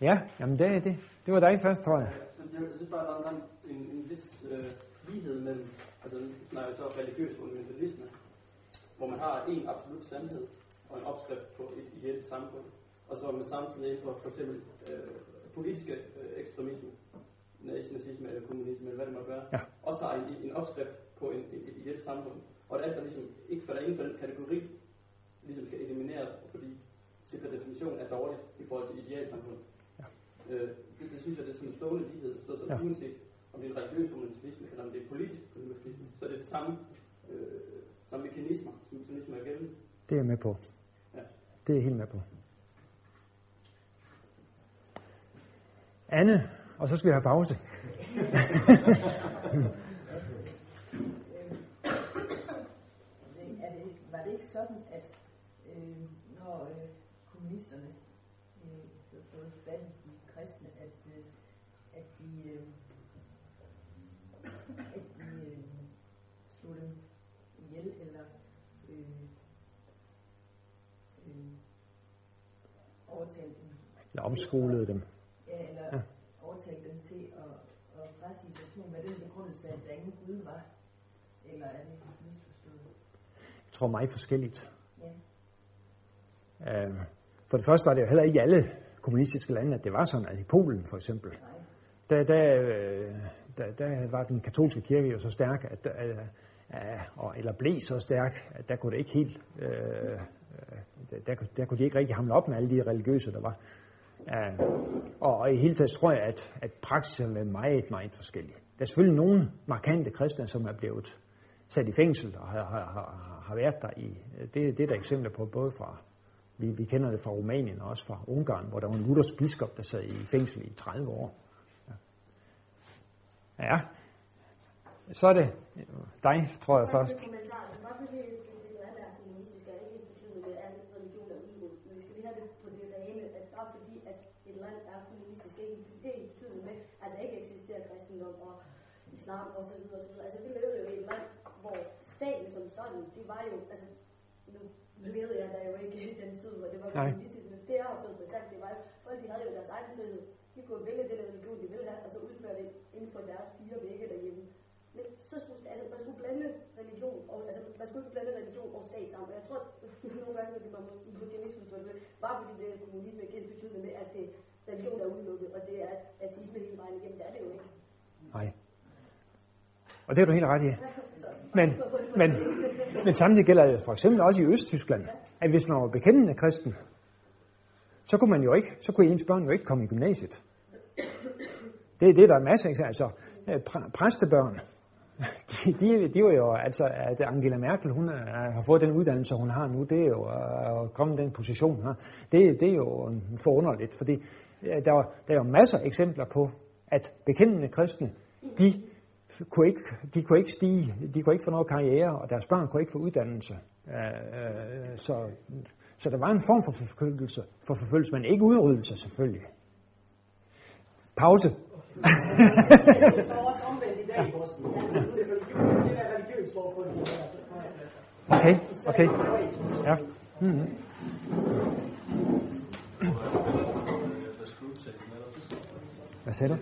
ja jamen det, det, det var dig først, tror jeg. Jeg synes bare, der er en, en, en vis øh, lighed mellem, altså nu snakker jeg så religiøs fundamentalisme, hvor man har en absolut sandhed og en opskrift på et ideelt samfund, og så er man samtidig for for eksempel øh, politiske øh, ekstremisme, nazisme eller kommunisme, eller hvad det måtte være, Ja. også har en, en opskrift på en, et, et ideelt samfund, og at alt, der ligesom ikke falder inden for den kategori, ligesom skal elimineres, fordi det per definition er dårligt i forhold til idealsamfund. Ja. Øh, det, det, synes jeg, det er sådan en stående lighed, så, så Ja. ja. uanset om det er religiøs fundamentalisme, eller om det er politisk fundamentalisme, så er det det samme, øh, samme mekanismer, som, som ligesom er gældende. Det er jeg med på. Ja. Det er jeg helt med på. Anne, og så skal vi have pause. Men er det, var det ikke sådan, at øh, når øh, kommunisterne øh, havde fået fat i de kristne, at, øh, at de, øh, at de øh, slog dem ihjel, eller øh, øh, Eller omskolede dem. ja, eller Ja. overtalte dem til at, at frasige sig tro med den begrundelse, at der ingen Gud var, eller er det misforstået? Jeg tror meget forskelligt. Ja. Øh, For det første var det jo heller ikke i alle kommunistiske lande, at det var sådan. Altså i Polen for eksempel. Der, der, der, der var den katolske kirke jo så stærk, at, øh, øh, og- eller blev så stærk, at der kunne det ikke helt, øh, øh, der, der kunne de ikke rigtig hamle op med alle de religiøse, der var. Øh, og, i hele taget tror jeg, at, at praksiserne er meget, meget forskellige. Der er selvfølgelig nogle markante kristne, som er blevet sat i fængsel og har, har, har, har været der i. Det, det er der eksempler på, både fra, vi, vi kender det fra Rumænien og også fra Ungarn, hvor der var en luthersk biskop, der sad i fængsel i 30 år. Ja. ja. Så er det dig, tror jeg først. kommentar. Altså, bare fordi det det er der kommunistisk, er ikke ens betydende, det er en religion, der er udryddet. Men vi skal lige have det på det rene, at bare fordi, at et land er kommunistisk, er ikke det er ikke betydende med, at der ikke eksisterer kristendom og islam så videre. Altså, vi levede jo i et land, hvor staten som sådan, det var jo, altså, nu levede jeg der jo ikke i den tid, hvor det var kommunistisk, men det jeg har fået fortalt, det var jo, folk de havde jo deres egen frihed. De kunne vælge den religion, de ville have, og så udføre det inden for deres fire vægge derhjemme. Men så skulle, altså, man skulle blande religion, og, altså, man skulle ikke blande religion og stat sammen. Og jeg tror, at nogle gange, at man måske misforstået det, bare fordi det er kommunisme ikke betydende med, at det religion er udelukket, og det er ateisme hele vejen igennem. Det er det jo ikke. Nej. Og det er du helt ret i. Men, men, men samtidig gælder det for eksempel også i Østtyskland, at hvis man var bekendende kristen, så kunne man jo ikke, så kunne ens børn jo ikke komme i gymnasiet. Det er det, der er masser af Altså, øh, præ- præstebørn, de, de, de var jo, altså, at Angela Merkel, hun er, har fået den uddannelse, hun har nu, det er jo øh, at komme den position her. Det, det er jo forunderligt, fordi der, der er jo masser af eksempler på, at bekendende kristne, de kunne ikke, de kunne ikke stige, de kunne ikke få noget karriere, og deres børn kunne ikke få uddannelse. Øh, øh så, så der var en form for forfølgelse, for forfølgelse, men ikke udryddelse selvfølgelig. Pause. Det er også omvendt i dag i Boston. Det er religiøst for. Okay, okay. Ja. Mm-hmm. Hvad sagde du?